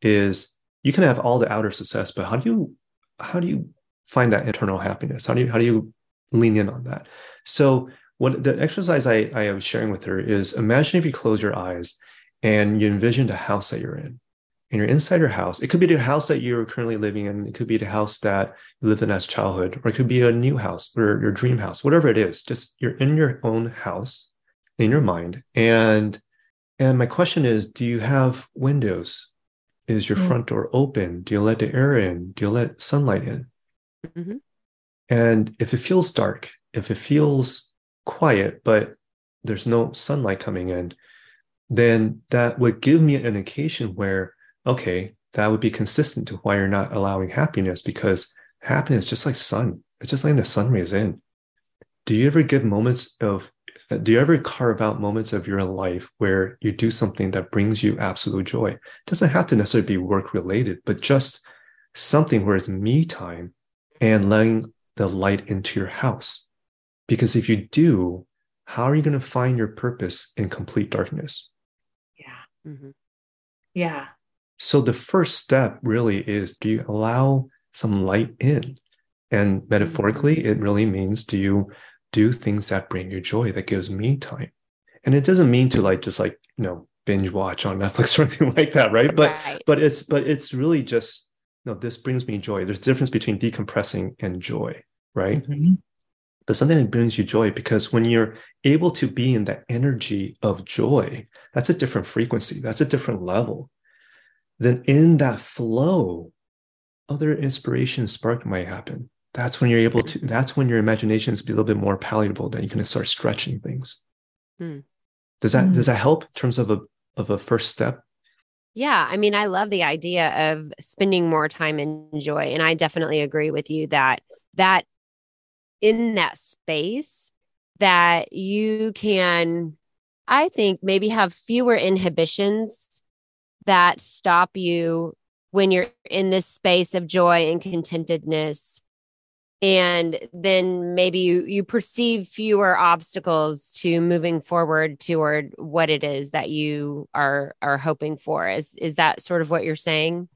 is you can have all the outer success, but how do you how do you find that internal happiness? How do you how do you lean in on that? So what the exercise I, I was sharing with her is imagine if you close your eyes and you envision the house that you're in and you're inside your house. It could be the house that you're currently living in. It could be the house that you lived in as childhood, or it could be a new house or your dream house, whatever it is. Just you're in your own house in your mind. And and my question is, do you have windows? Is your mm-hmm. front door open? Do you let the air in? Do you let sunlight in? Mm-hmm. And if it feels dark, if it feels quiet, but there's no sunlight coming in, then that would give me an indication where, okay, that would be consistent to why you're not allowing happiness because happiness, just like sun, it's just letting the sun rays in. do you ever give moments of uh, do you ever carve out moments of your life where you do something that brings you absolute joy? It doesn't have to necessarily be work related but just something where it's me time and letting the light into your house because if you do how are you going to find your purpose in complete darkness yeah mm-hmm. yeah so the first step really is do you allow some light in and metaphorically mm-hmm. it really means do you do things that bring you joy, that gives me time. And it doesn't mean to like just like, you know, binge watch on (laughs) Netflix or anything like that, right? But right. but it's but it's really just no, this brings me joy. There's a difference between decompressing and joy, right? Mm-hmm. But something that brings you joy because when you're able to be in that energy of joy, that's a different frequency, that's a different level. Then in that flow, other inspiration spark might happen that's when you're able to that's when your imagination is a little bit more palatable that you can start stretching things hmm. does that hmm. does that help in terms of a of a first step yeah i mean i love the idea of spending more time in joy and i definitely agree with you that that in that space that you can i think maybe have fewer inhibitions that stop you when you're in this space of joy and contentedness. And then maybe you you perceive fewer obstacles to moving forward toward what it is that you are are hoping for. Is is that sort of what you're saying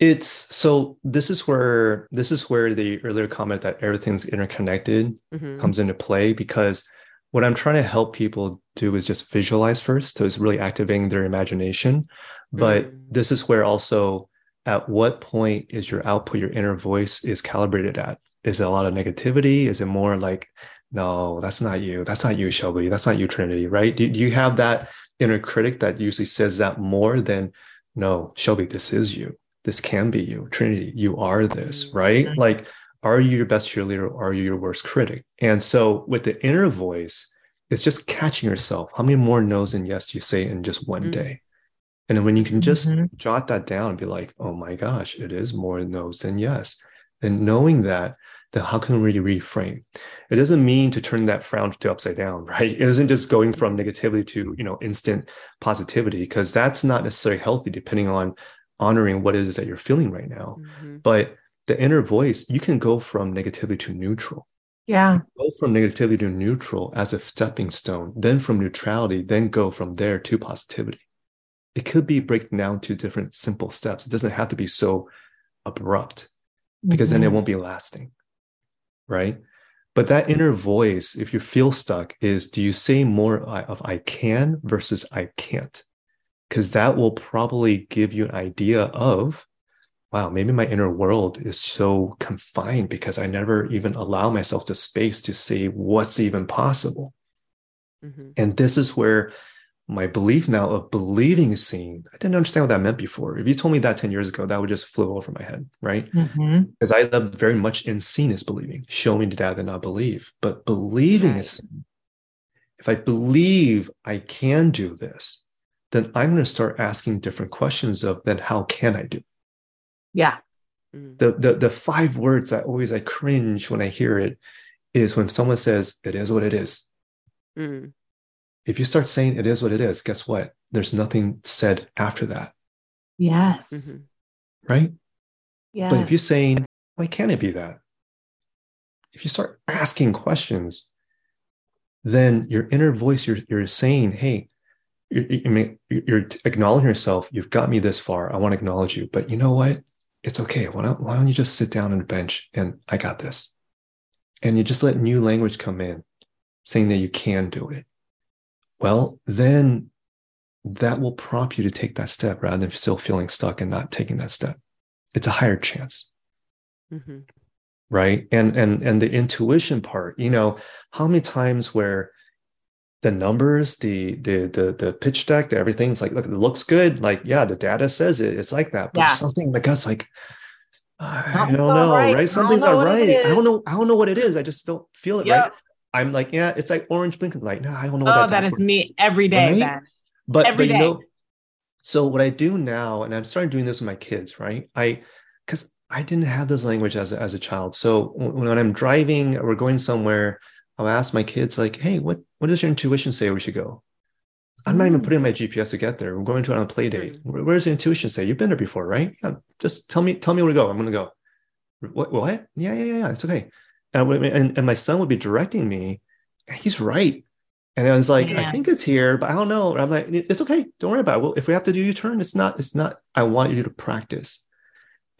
it's so this is where this is where the earlier comment that everything's interconnected mm-hmm. comes into play because what i'm trying to help people do is just visualize first so it's really activating their imagination but mm-hmm. this is where also at what point is your output your inner voice is calibrated at is it a lot of negativity? Is it more like, no, that's not you. That's not you, Shelby. That's not you, Trinity, right? Do, do you have that inner critic that usually says that more than, no, Shelby, this is you. This can be you. Trinity, you are this, mm-hmm. right? Mm-hmm. Like, are you your best cheerleader or are you your worst critic? And so with the inner voice, it's just catching yourself. How many more no's and yes do you say in just one mm-hmm. day? And then when you can just mm-hmm. jot that down and be like, oh my gosh, it is more no's than yes. And knowing that, then how can we reframe? It doesn't mean to turn that frown to upside down, (laughs) right? It isn't just going from negativity to, you know, instant positivity, because that's not necessarily healthy depending on honoring what it is that you're feeling right now. Mm-hmm. But the inner voice, you can go from negativity to neutral. Yeah. Go from negativity to neutral as a stepping stone, then from neutrality, then go from there to positivity. It could be breaking down to different simple steps. It doesn't have to be so abrupt because mm-hmm. then it mm-hmm. won't be lasting right? But that inner voice, if you feel stuck, is do you say more of I can versus I can't? Because that will probably give you an idea of, wow, maybe my inner world is so confined because I never even allow myself the space to see what's even possible. Mm-hmm. And this is where my belief now of believing is seen. I didn't understand what that meant before. If you told me that 10 years ago, that would just flew over my head, right? Mm-hmm. Because I love very much in seen as believing. Show me that and not believe. But believing right. is if I believe I can do this, then I'm going to start asking different questions of then how can I do? Yeah. Mm. The, the the five words I always I cringe when I hear it is when someone says it is what it is. Mm if you start saying it is what it is, guess what? There's nothing said after that. Yes. Mm-hmm. Right? Yeah. But if you're saying, why can't it be that? If you start asking questions, then your inner voice, you're, you're saying, hey, you're, you're acknowledging yourself. You've got me this far. I want to acknowledge you. But you know what? It's okay. Why don't, why don't you just sit down on a bench and I got this? And you just let new language come in saying that you can do it well, then that will prompt you to take that step rather than still feeling stuck and not taking that step. It's a higher chance. Mm-hmm. Right. And and and the intuition part, you know, how many times where the numbers, the the the the pitch deck, the everything's like, look, it looks good. Like, yeah, the data says it. It's like that. But yeah. something the gut's like, I don't know, right? right? Something's not right. I don't know. I don't know what it is. I just don't feel it yep. right. I'm like, yeah, it's like orange blinking light. No, I don't know. What oh, that, that is me every day. Right? But every but you know, so what I do now, and I'm starting doing this with my kids, right? I because I didn't have this language as a, as a child. So when, when I'm driving, we're going somewhere. I'll ask my kids, like, hey, what, what does your intuition say we should go? I'm not even mm. putting my GPS to get there. We're going to it on a play date. Mm. Where does the intuition say? You've been there before, right? Yeah. Just tell me, tell me where to go. I'm going to go. What? What? Yeah, yeah, yeah. It's okay. And, and, and my son would be directing me. He's right. And I was like, yeah. I think it's here, but I don't know. And I'm like, it's okay. Don't worry about it. Well, if we have to do U-turn, it's not, it's not, I want you to practice.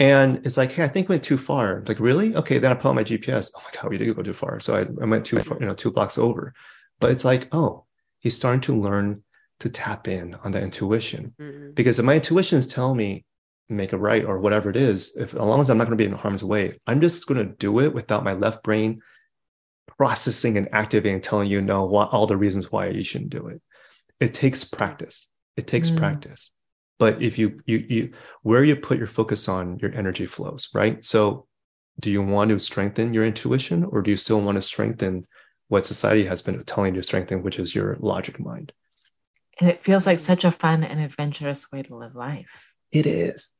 And it's like, hey, I think we went too far. Like, really? Okay, then I put on my GPS. Oh my God, we did go too far. So I, I went too far, you know, two blocks over. But it's like, oh, he's starting to learn to tap in on that intuition. Mm-hmm. Because if my intuition is telling me make a right or whatever it is, if as long as I'm not going to be in harm's way, I'm just going to do it without my left brain processing and activating, telling you no, what, all the reasons why you shouldn't do it. It takes practice. It takes mm. practice. But if you you you where you put your focus on, your energy flows, right? So do you want to strengthen your intuition or do you still want to strengthen what society has been telling you to strengthen, which is your logic mind? And it feels like such a fun and adventurous way to live life. It is.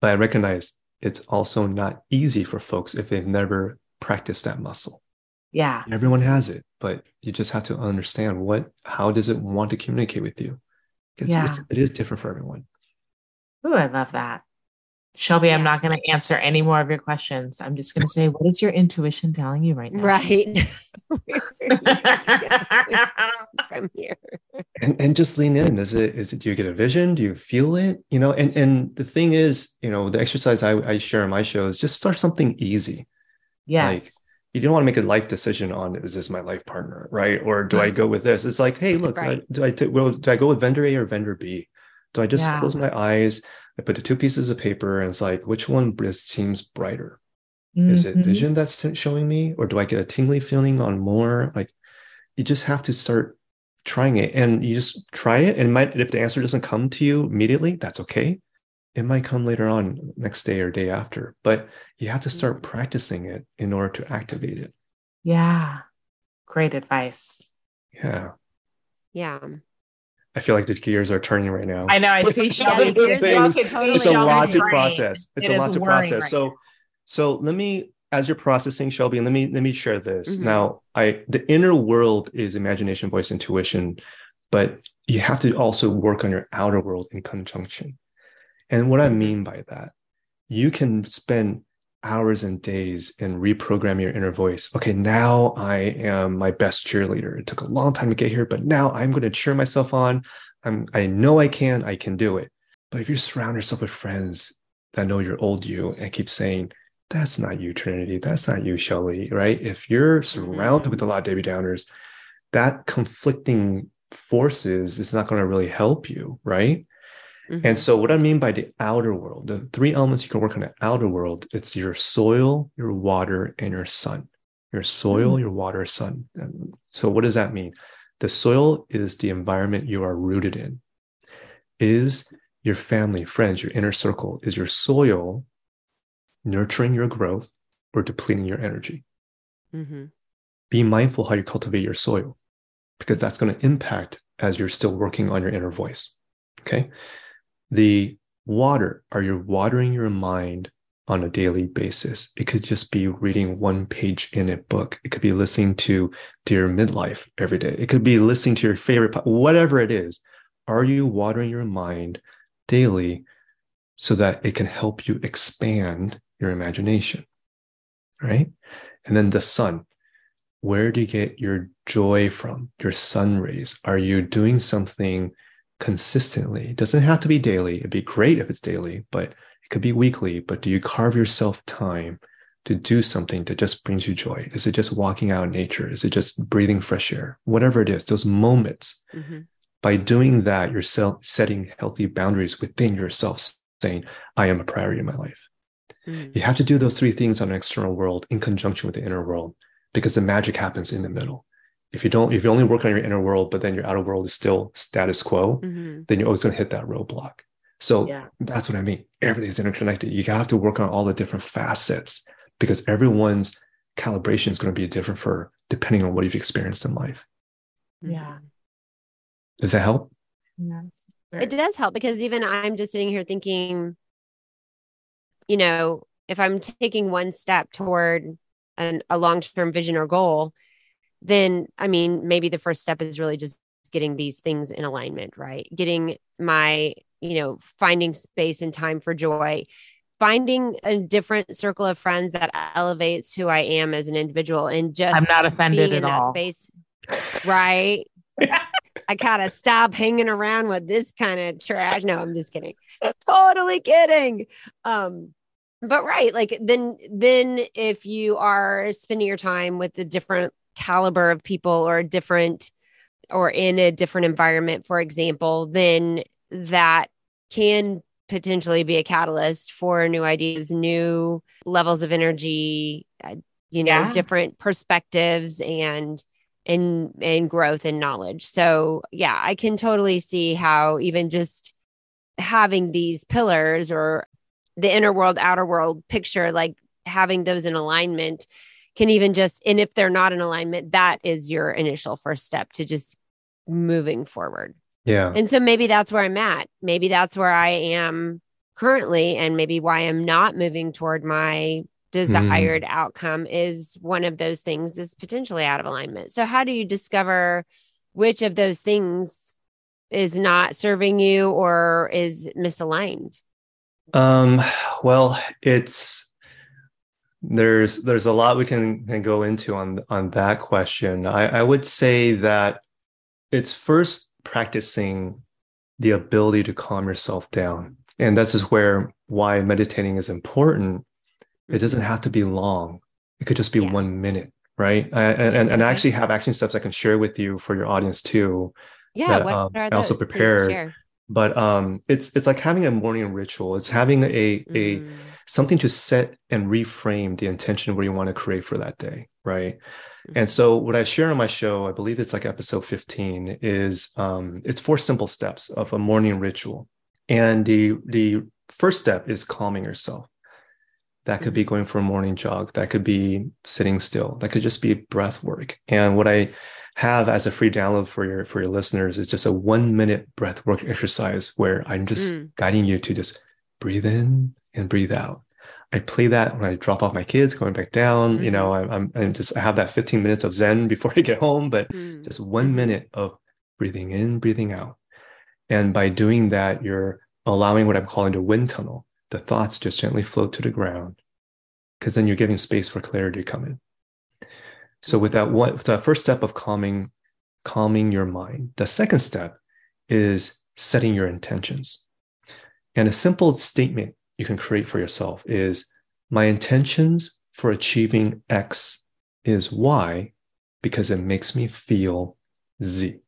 But I recognize it's also not easy for folks if they've never practiced that muscle. Yeah. Everyone has it, but you just have to understand what, how does it want to communicate with you? It's, yeah. It's, it is different for everyone. Oh, I love that. Shelby, I'm not going to answer any more of your questions. I'm just going to say, what is your intuition telling you right now? Right. (laughs) (laughs) From here. And, and just lean in. Is it, is it, do you get a vision? Do you feel it? You know, and, and the thing is, you know, the exercise I, I share in my show is just start something easy. Yes. Like, you don't want to make a life decision on is this my life partner, right? Or do I go with this? It's like, hey, look, right. I, do I t- well, do I go with vendor A or vendor B? Do I just yeah. close my eyes? I put the two pieces of paper, and it's like, which one seems brighter? Mm-hmm. Is it mm-hmm. vision that's showing me, or do I get a tingly feeling on more? Like, you just have to start trying it, and you just try it. And might if the answer doesn't come to you immediately, that's okay it might come later on next day or day after but you have to start mm-hmm. practicing it in order to activate it yeah great advice yeah yeah I feel like the gears are turning right now. I know. I see (laughs) Shelby. it's, it's a lot to process. It's it a lot to process. Right so, now. so let me, as you're processing, Shelby, let me let me share this. Mm-hmm. Now, I the inner world is imagination, voice, intuition, but you have to also work on your outer world in conjunction. And what I mean by that, you can spend hours and days and reprogram your inner voice. Okay, now I am my best cheerleader. It took a long time to get here, but now I'm going to cheer myself on. I'm, I know I can, I can do it. But if you surround yourself with friends that know your old you and keep saying, that's not you, Trinity, that's not you, Shelby, right? If you're surrounded mm-hmm. with a lot of Debbie Downers, that conflicting forces is not going to really help you, right? Mm-hmm. And so, what I mean by the outer world, the three elements you can work on the outer world, it's your soil, your water, and your sun. Your soil, mm-hmm. your water, sun. And so, what does that mean? The soil is the environment you are rooted in. Is your family, friends, your inner circle, is your soil nurturing your growth or depleting your energy? Mm-hmm. Be mindful how you cultivate your soil because that's going to impact as you're still working on your inner voice. Okay. The water, are you watering your mind on a daily basis? It could just be reading one page in a book. It could be listening to Dear Midlife every day. It could be listening to your favorite, whatever it is. Are you watering your mind daily so that it can help you expand your imagination? Right. And then the sun. Where do you get your joy from? Your sun rays? Are you doing something consistently. It doesn't have to be daily. It'd be great if it's daily, but it could be weekly. But do you carve yourself time to do something that just brings you joy? Is it just walking out in nature? Is it just breathing fresh air? Whatever it is, those moments. Mm-hmm. By doing that, you're setting healthy boundaries within yourself, saying, I am a priority in my life. Mm-hmm. You have to do those three things on an external world in conjunction with the inner world because the magic happens in the middle if you don't if you only work on your inner world but then your outer world is still status quo mm-hmm. then you're always going to hit that roadblock. So yeah. that's what i mean. Everything's interconnected. You have to work on all the different facets because everyone's calibration is going to be different for depending on what you've experienced in life. Yeah. Does that help? Yeah it does help because even i'm just sitting here thinking you know if i'm taking one step toward an, a long-term vision or goal then I mean, maybe the first step is really just getting these things in alignment, right? Getting my, you know, finding space and time for joy, finding a different circle of friends that elevates who I am as an individual and just I'm not offended at all. Space, right? I gotta stop hanging around with this kind of trash. No, I'm just kidding. totally kidding. Um, but right, like then then if you are spending your time with the different caliber of people or a different or in a different environment, for example, then that can potentially be a catalyst for new ideas, new levels of energy, uh, you know, yeah. different perspectives and and and growth and knowledge. So, yeah, I can totally see how even just having these pillars or the inner world outer world picture like having those in alignment can even just and if they're not in alignment that is your initial first step to just moving forward. Yeah. And so maybe that's where i'm at. Maybe that's where i am currently and maybe why i'm not moving toward my desired mm. outcome is one of those things is potentially out of alignment. So how do you discover which of those things is not serving you or is misaligned? Um well it's there's there's a lot we can, can go into on on that question. I, I would say that it's first practicing the ability to calm yourself down. And this is where why meditating is important. It doesn't have to be long. It could just be yeah. one minute, right? I, and, and I actually have action steps I can share with you for your audience too. Yeah, that, um, I also prepared. But um, it's it's like having a morning ritual. It's having a a mm something to set and reframe the intention where you want to create for that day right mm-hmm. and so what i share on my show i believe it's like episode 15 is um, it's four simple steps of a morning ritual and the the first step is calming yourself that could be mm-hmm. going for a morning jog that could be sitting still that could just be breath work and what i have as a free download for your for your listeners is just a one minute breath work exercise where i'm just mm. guiding you to just breathe in and breathe out. I play that when I drop off my kids, going back down. Mm-hmm. You know, mm-hmm. I'm, I'm just I have that 15 minutes of Zen (laughs) before I get home, but mm-hmm. just one minute of breathing in, breathing out. And by doing that, you're allowing what I'm calling the wind tunnel. The thoughts just gently float to the ground because then you're giving space for clarity to come in. So with that one, with that first step of calming, calming your mind, the second step is setting your intentions. And a simple statement you can create for yourself is my intentions for achieving X is Y because it makes me feel Z.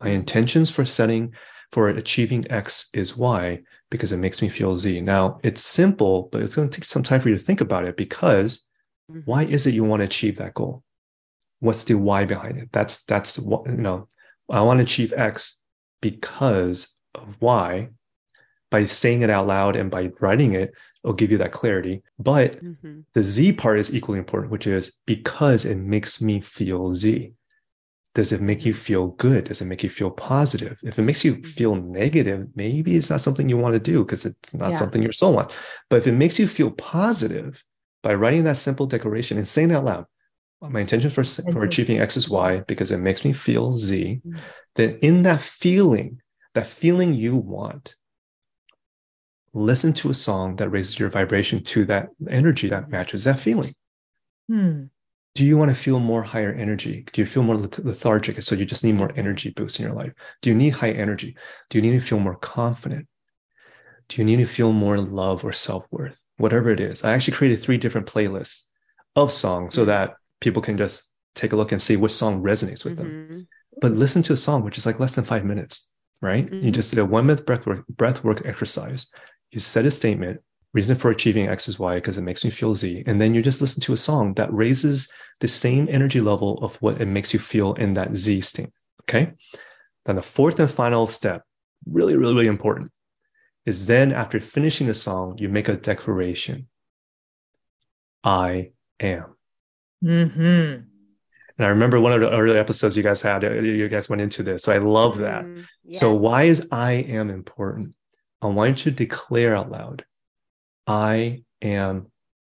My intentions for setting for achieving X is Y because it makes me feel Z. Now it's simple, but it's going to take some time for you to think about it because mm-hmm. why is it you want to achieve that goal? What's the why behind it? That's that's what you know. I want to achieve X because of Y by saying it out loud and by writing it, it'll give you that clarity. But mm-hmm. the Z part is equally important, which is because it makes me feel Z. Does it make you feel good? Does it make you feel positive? If it makes you mm-hmm. feel negative, maybe it's not something you want to do because it's not yeah. something your soul wants. But if it makes you feel positive by writing that simple declaration and saying it out loud, my intention for, for achieving X is Y because it makes me feel Z, mm-hmm. then in that feeling, that feeling you want, listen to a song that raises your vibration to that energy that matches that feeling. Hmm. Do you want to feel more higher energy? Do you feel more lethargic? So you just need more energy boost in your life. Do you need high energy? Do you need to feel more confident? Do you need to feel more love or self worth? Whatever it is. I actually created three different playlists of songs so that people can just take a look and see which song resonates with mm-hmm. them. But listen to a song which is like less than five minutes, right? Mm-hmm. You just did a one minute breath work, breath work exercise you set a statement, reason for achieving X is Y because it makes me feel Z. And then you just listen to a song that raises the same energy level of what it makes you feel in that Z state. Okay. Then the fourth and final step, really, really, really important, is then after finishing the song, you make a declaration I am. Mm-hmm. And I remember one of the early episodes you guys had, you guys went into this. So I love that. Mm, yes. So, why is I am important? I want you to declare out loud I am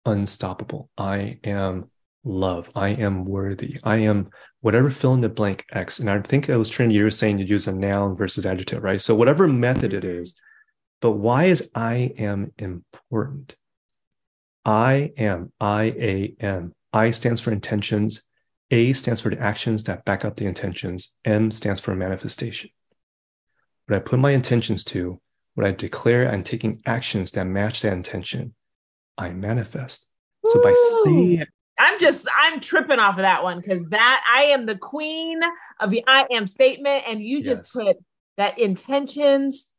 unstoppable. I am love. I am worthy. I am whatever fill in the blank X. And I think it was Trinity, you were saying you use a noun versus adjective, right? So whatever method it is, but why is I am important? I am, I A M. I stands for intentions. A stands for the actions that back up the intentions. M stands for manifestation. What I put my intentions to, what I declare I'm taking actions that match that intention, I manifest. So by saying it, I'm just I'm tripping off of that one because that I am the queen of the I am statement, and you just yes. put that intentions,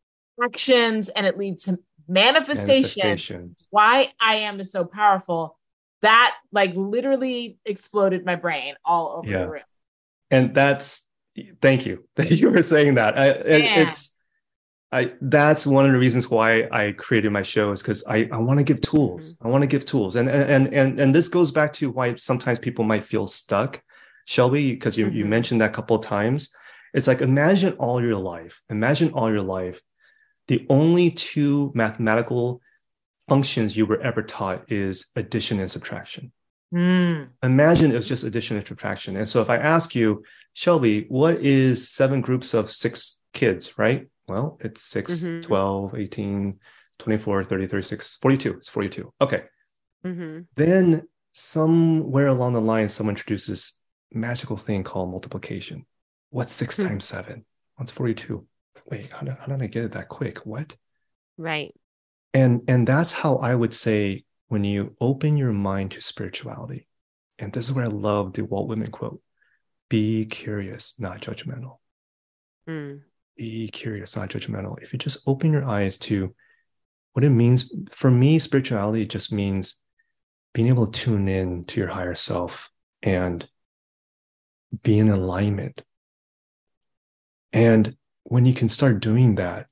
actions, and it leads to manifestation. Why I am is so powerful. That like literally exploded my brain all over yeah. the room. And that's thank you that (laughs) you were saying that. I, it's I that's one of the reasons why I created my show is because I, I want to give tools. Mm-hmm. I want to give tools. And and and and this goes back to why sometimes people might feel stuck. Shelby, because you, mm-hmm. you mentioned that a couple of times. It's like imagine all your life. Imagine all your life. The only two mathematical functions you were ever taught is addition and subtraction. Mm. Imagine it was just addition and subtraction. And so if I ask you, Shelby, what is seven groups of six kids, right? Well, it's 6, mm-hmm. 12, 18, 24, 30, 36, 42. It's 42. Okay. Mm-hmm. Then somewhere along the line, someone introduces magical thing called multiplication. What's 6 mm-hmm. times 7? What's 42? Wait, how did, how did I get it that quick? What? Right. And and that's how I would say when you open your mind to spirituality, and this is where I love the Walt Whitman quote: "Be curious, not judgmental." Mm be curious, not judgmental. If you just open your eyes to what it means, for me, spirituality just means being able to tune in to your higher self and be in alignment. And when you can start doing that,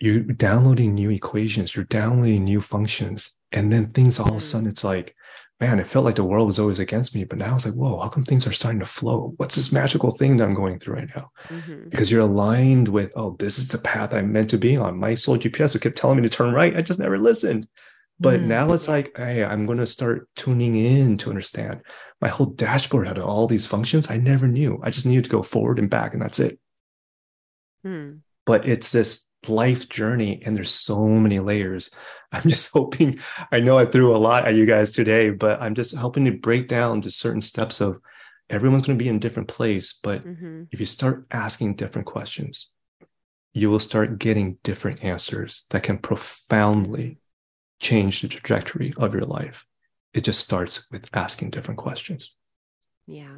you're downloading new equations, you're downloading new functions, and then things all of a mm. sudden it's like, man, it felt like the world was always against me. But now it's like, whoa, how come things are starting to flow? What's this magical thing that I'm going through right now? Mm-hmm. Because you're aligned with, oh, this is the path I'm meant to be on. My soul GPS kept telling me to turn right. I just never listened. But mm-hmm. now it's like, hey, I'm going to start tuning in to understand. My whole dashboard had all these functions I never knew. I just needed to go forward and back, and that's it. Mm. But it's this life journey and there's so many layers. (laughs) I'm just hoping i know i threw a lot at you guys today but i'm just helping to break down to certain steps of everyone's going to be in a different place but mm-hmm. if you start asking different questions you will start getting different answers that can profoundly change the trajectory of your life. It just starts with asking different questions. Yeah.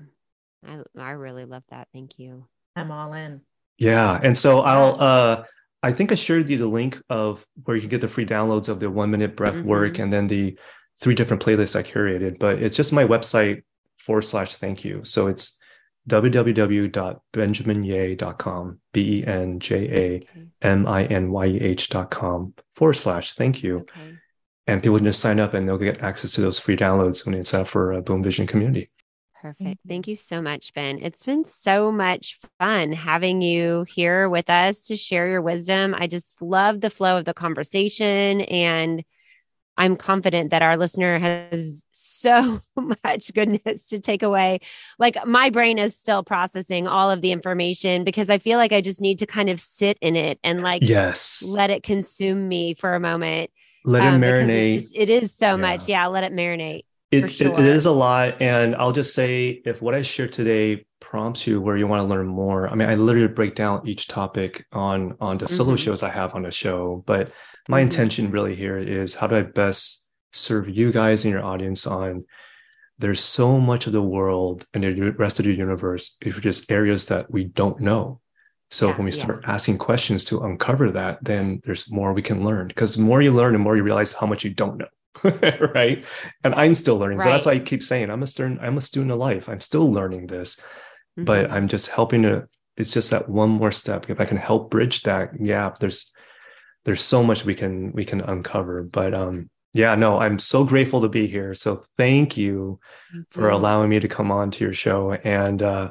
I, I really love that. Thank you. I'm all in. Yeah and so i'll uh I think I shared you the link of where you can get the free downloads of the one minute breath mm-hmm. work and then the three different playlists I curated. But it's just my website forward slash thank you. So it's www.benjaminyeh.com, B E N J A M I N Y E H.com forward slash thank you. Okay. And people can just sign up and they'll get access to those free downloads when it's out for a Boom Vision community. Perfect. Mm-hmm. Thank you so much, Ben. It's been so much fun having you here with us to share your wisdom. I just love the flow of the conversation and I'm confident that our listener has (laughs) so much goodness to take away. Like my brain is still processing all of the information because I feel like I just need to kind of sit in it and like yes, let it consume me for a moment. Let um, it marinate. Just, it is so yeah. much. Yeah, let it marinate. It, sure. it, it is a lot. And I'll just say if what I share today prompts you where you want to learn more, I mean, I literally break down each topic on on the mm-hmm. solo shows I have on the show. But my mm-hmm. intention really here is how do I best serve you guys and your audience on there's so much of the world and the rest of the universe is just areas that we don't know. So yeah, when we start yeah. asking questions to uncover that, then there's more we can learn. Because the more you learn, the more you realize how much you don't know. (laughs) right? And i'm still learning. Right. so that's why i keep saying i'm a student i'm a student of life. I'm still learning this mm-hmm. but i'm just helping to it's just that one more step. If i can help bridge that gap there's there's so much we can we can uncover. But um yeah no i'm so grateful to be here. So thank you mm-hmm. for allowing me to come on to your show. And uh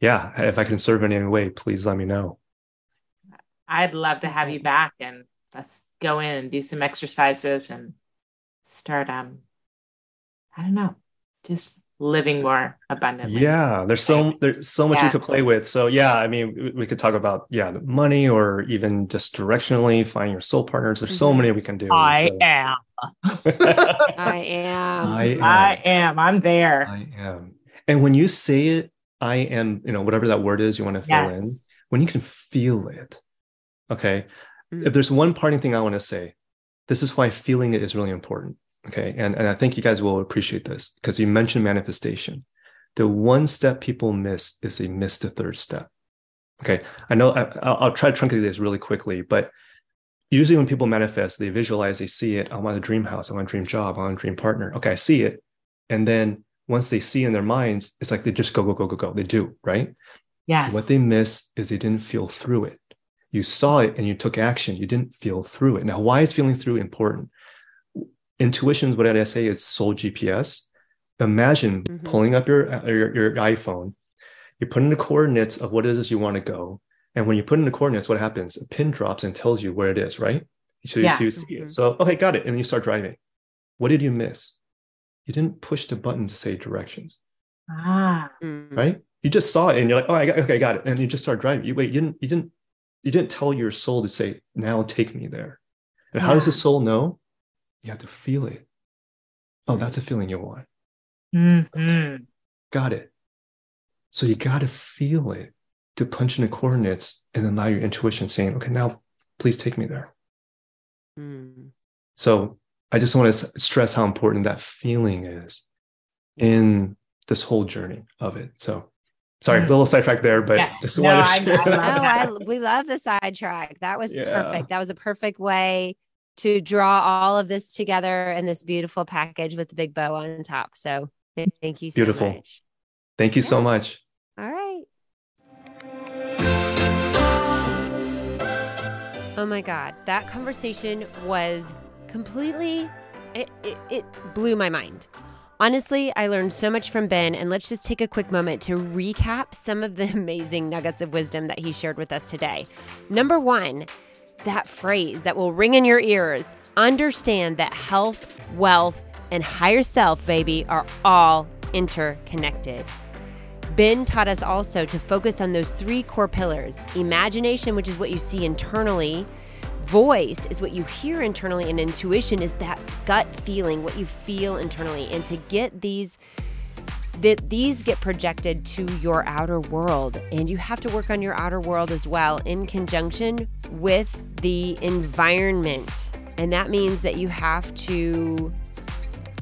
yeah if i can serve in any way please let me know. I'd love to have you back and let's go in and do some exercises and start um i don't know just living more abundantly. Yeah, there's so there's so much yeah. we could play with. So yeah, I mean, we could talk about yeah, money or even just directionally finding your soul partners. There's so mm-hmm. many we can do. I so. (laughs) am. I am. I (laughs) am. I am. I'm there. I am. And when you say it, I am, you know, whatever that word is you want to fill yes. in, when you can feel it. Okay. Mm-hmm. If there's one parting thing I want to say, this is why feeling it is really important. Okay. And, and I think you guys will appreciate this because you mentioned manifestation. The one step people miss is they miss the third step. Okay. I know I, will try to truncate this really quickly, but usually when people manifest, they visualize, they see it. I want a dream house. I want a dream job. I want a dream partner. Okay. I see it. And then once they see in their minds, it's like they just go, go, go, go, go. They do, right? Yes. What they miss is they didn't feel through it. You saw it and you took action. You didn't feel through it. Now, why is feeling through important? Intuition, is what did I say? It's soul GPS. Imagine mm-hmm. pulling up your, your, your iPhone, you put in the coordinates of what it is you want to go. And when you put in the coordinates, what happens? A pin drops and tells you where it is, right? So yeah. you see it. Mm-hmm. So, okay, got it. And then you start driving. What did you miss? You didn't push the button to say directions. Ah. Mm-hmm. Right? You just saw it and you're like, oh, I got, okay, I got it. And you just start driving. You wait, you didn't, you didn't, you didn't tell your soul to say, now take me there. And yeah. how does the soul know? You have to feel it. Oh, that's a feeling you want. Mm-hmm. Okay. Got it. So you got to feel it to punch in the coordinates and then allow your intuition saying, okay, now please take me there. Mm. So I just want to stress how important that feeling is in this whole journey of it. So sorry, a little sidetrack there, but yeah. just no, wanted to share. I, I oh, I, we love the sidetrack. That was yeah. perfect. That was a perfect way to draw all of this together in this beautiful package with the big bow on top. So thank you so much. Beautiful. much. Thank you yeah. so much. All right. Oh my God. That conversation was completely, it, it, it blew my mind. Honestly, I learned so much from Ben, and let's just take a quick moment to recap some of the (laughs) amazing nuggets of wisdom that he shared with us today. Number one, that phrase that will ring in your ears understand that health, wealth, and higher self, baby, are all interconnected. Ben taught us also to focus on those three core pillars imagination, which is what you see internally, voice is what you hear internally, and intuition is that gut feeling, what you feel internally. And to get these that these get projected to your outer world and you have to work on your outer world as well in conjunction with the environment. And that means that you have to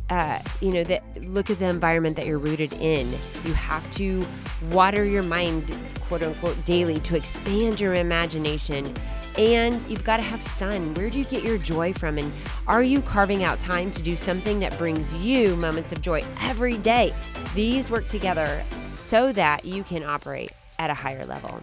uh, you know that look at the environment that you're rooted in. You have to water your mind quote unquote daily to expand your imagination and you've got to have sun. Where do you get your joy from? And are you carving out time to do something that brings you moments of joy every day? These work together so that you can operate at a higher level.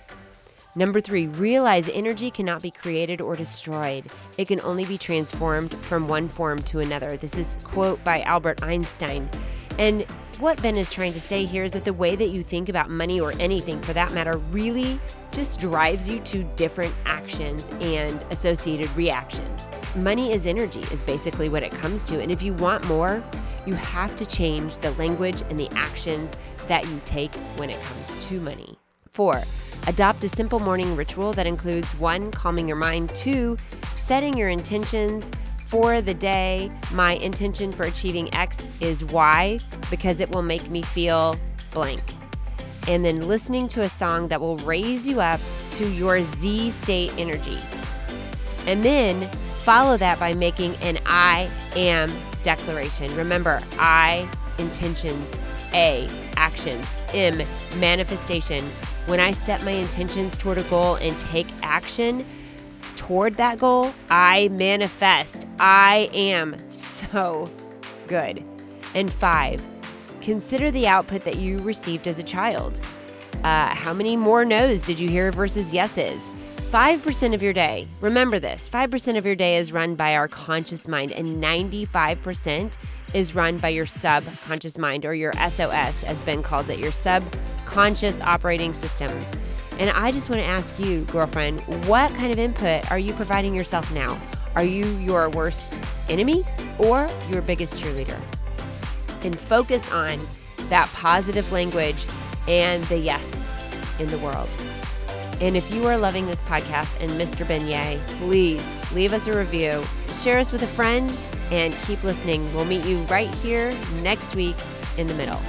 Number three, realize energy cannot be created or destroyed. It can only be transformed from one form to another. This is quote by Albert Einstein. And what Ben is trying to say here is that the way that you think about money or anything for that matter really just drives you to different actions and associated reactions. Money is energy, is basically what it comes to. And if you want more, you have to change the language and the actions that you take when it comes to money. Four, adopt a simple morning ritual that includes one, calming your mind, two, setting your intentions, for the day, my intention for achieving X is Y because it will make me feel blank. And then listening to a song that will raise you up to your Z state energy. And then follow that by making an I am declaration. Remember, I, intentions, A, actions, M, manifestation. When I set my intentions toward a goal and take action, toward that goal, I manifest. I am so good. And five, consider the output that you received as a child. Uh, how many more no's did you hear versus yeses? 5% of your day, remember this 5% of your day is run by our conscious mind, and 95% is run by your subconscious mind or your SOS, as Ben calls it, your subconscious operating system. And I just want to ask you, girlfriend, what kind of input are you providing yourself now? Are you your worst enemy or your biggest cheerleader? And focus on that positive language and the yes in the world. And if you are loving this podcast and Mr. Beignet, please leave us a review, share us with a friend, and keep listening. We'll meet you right here next week in the middle.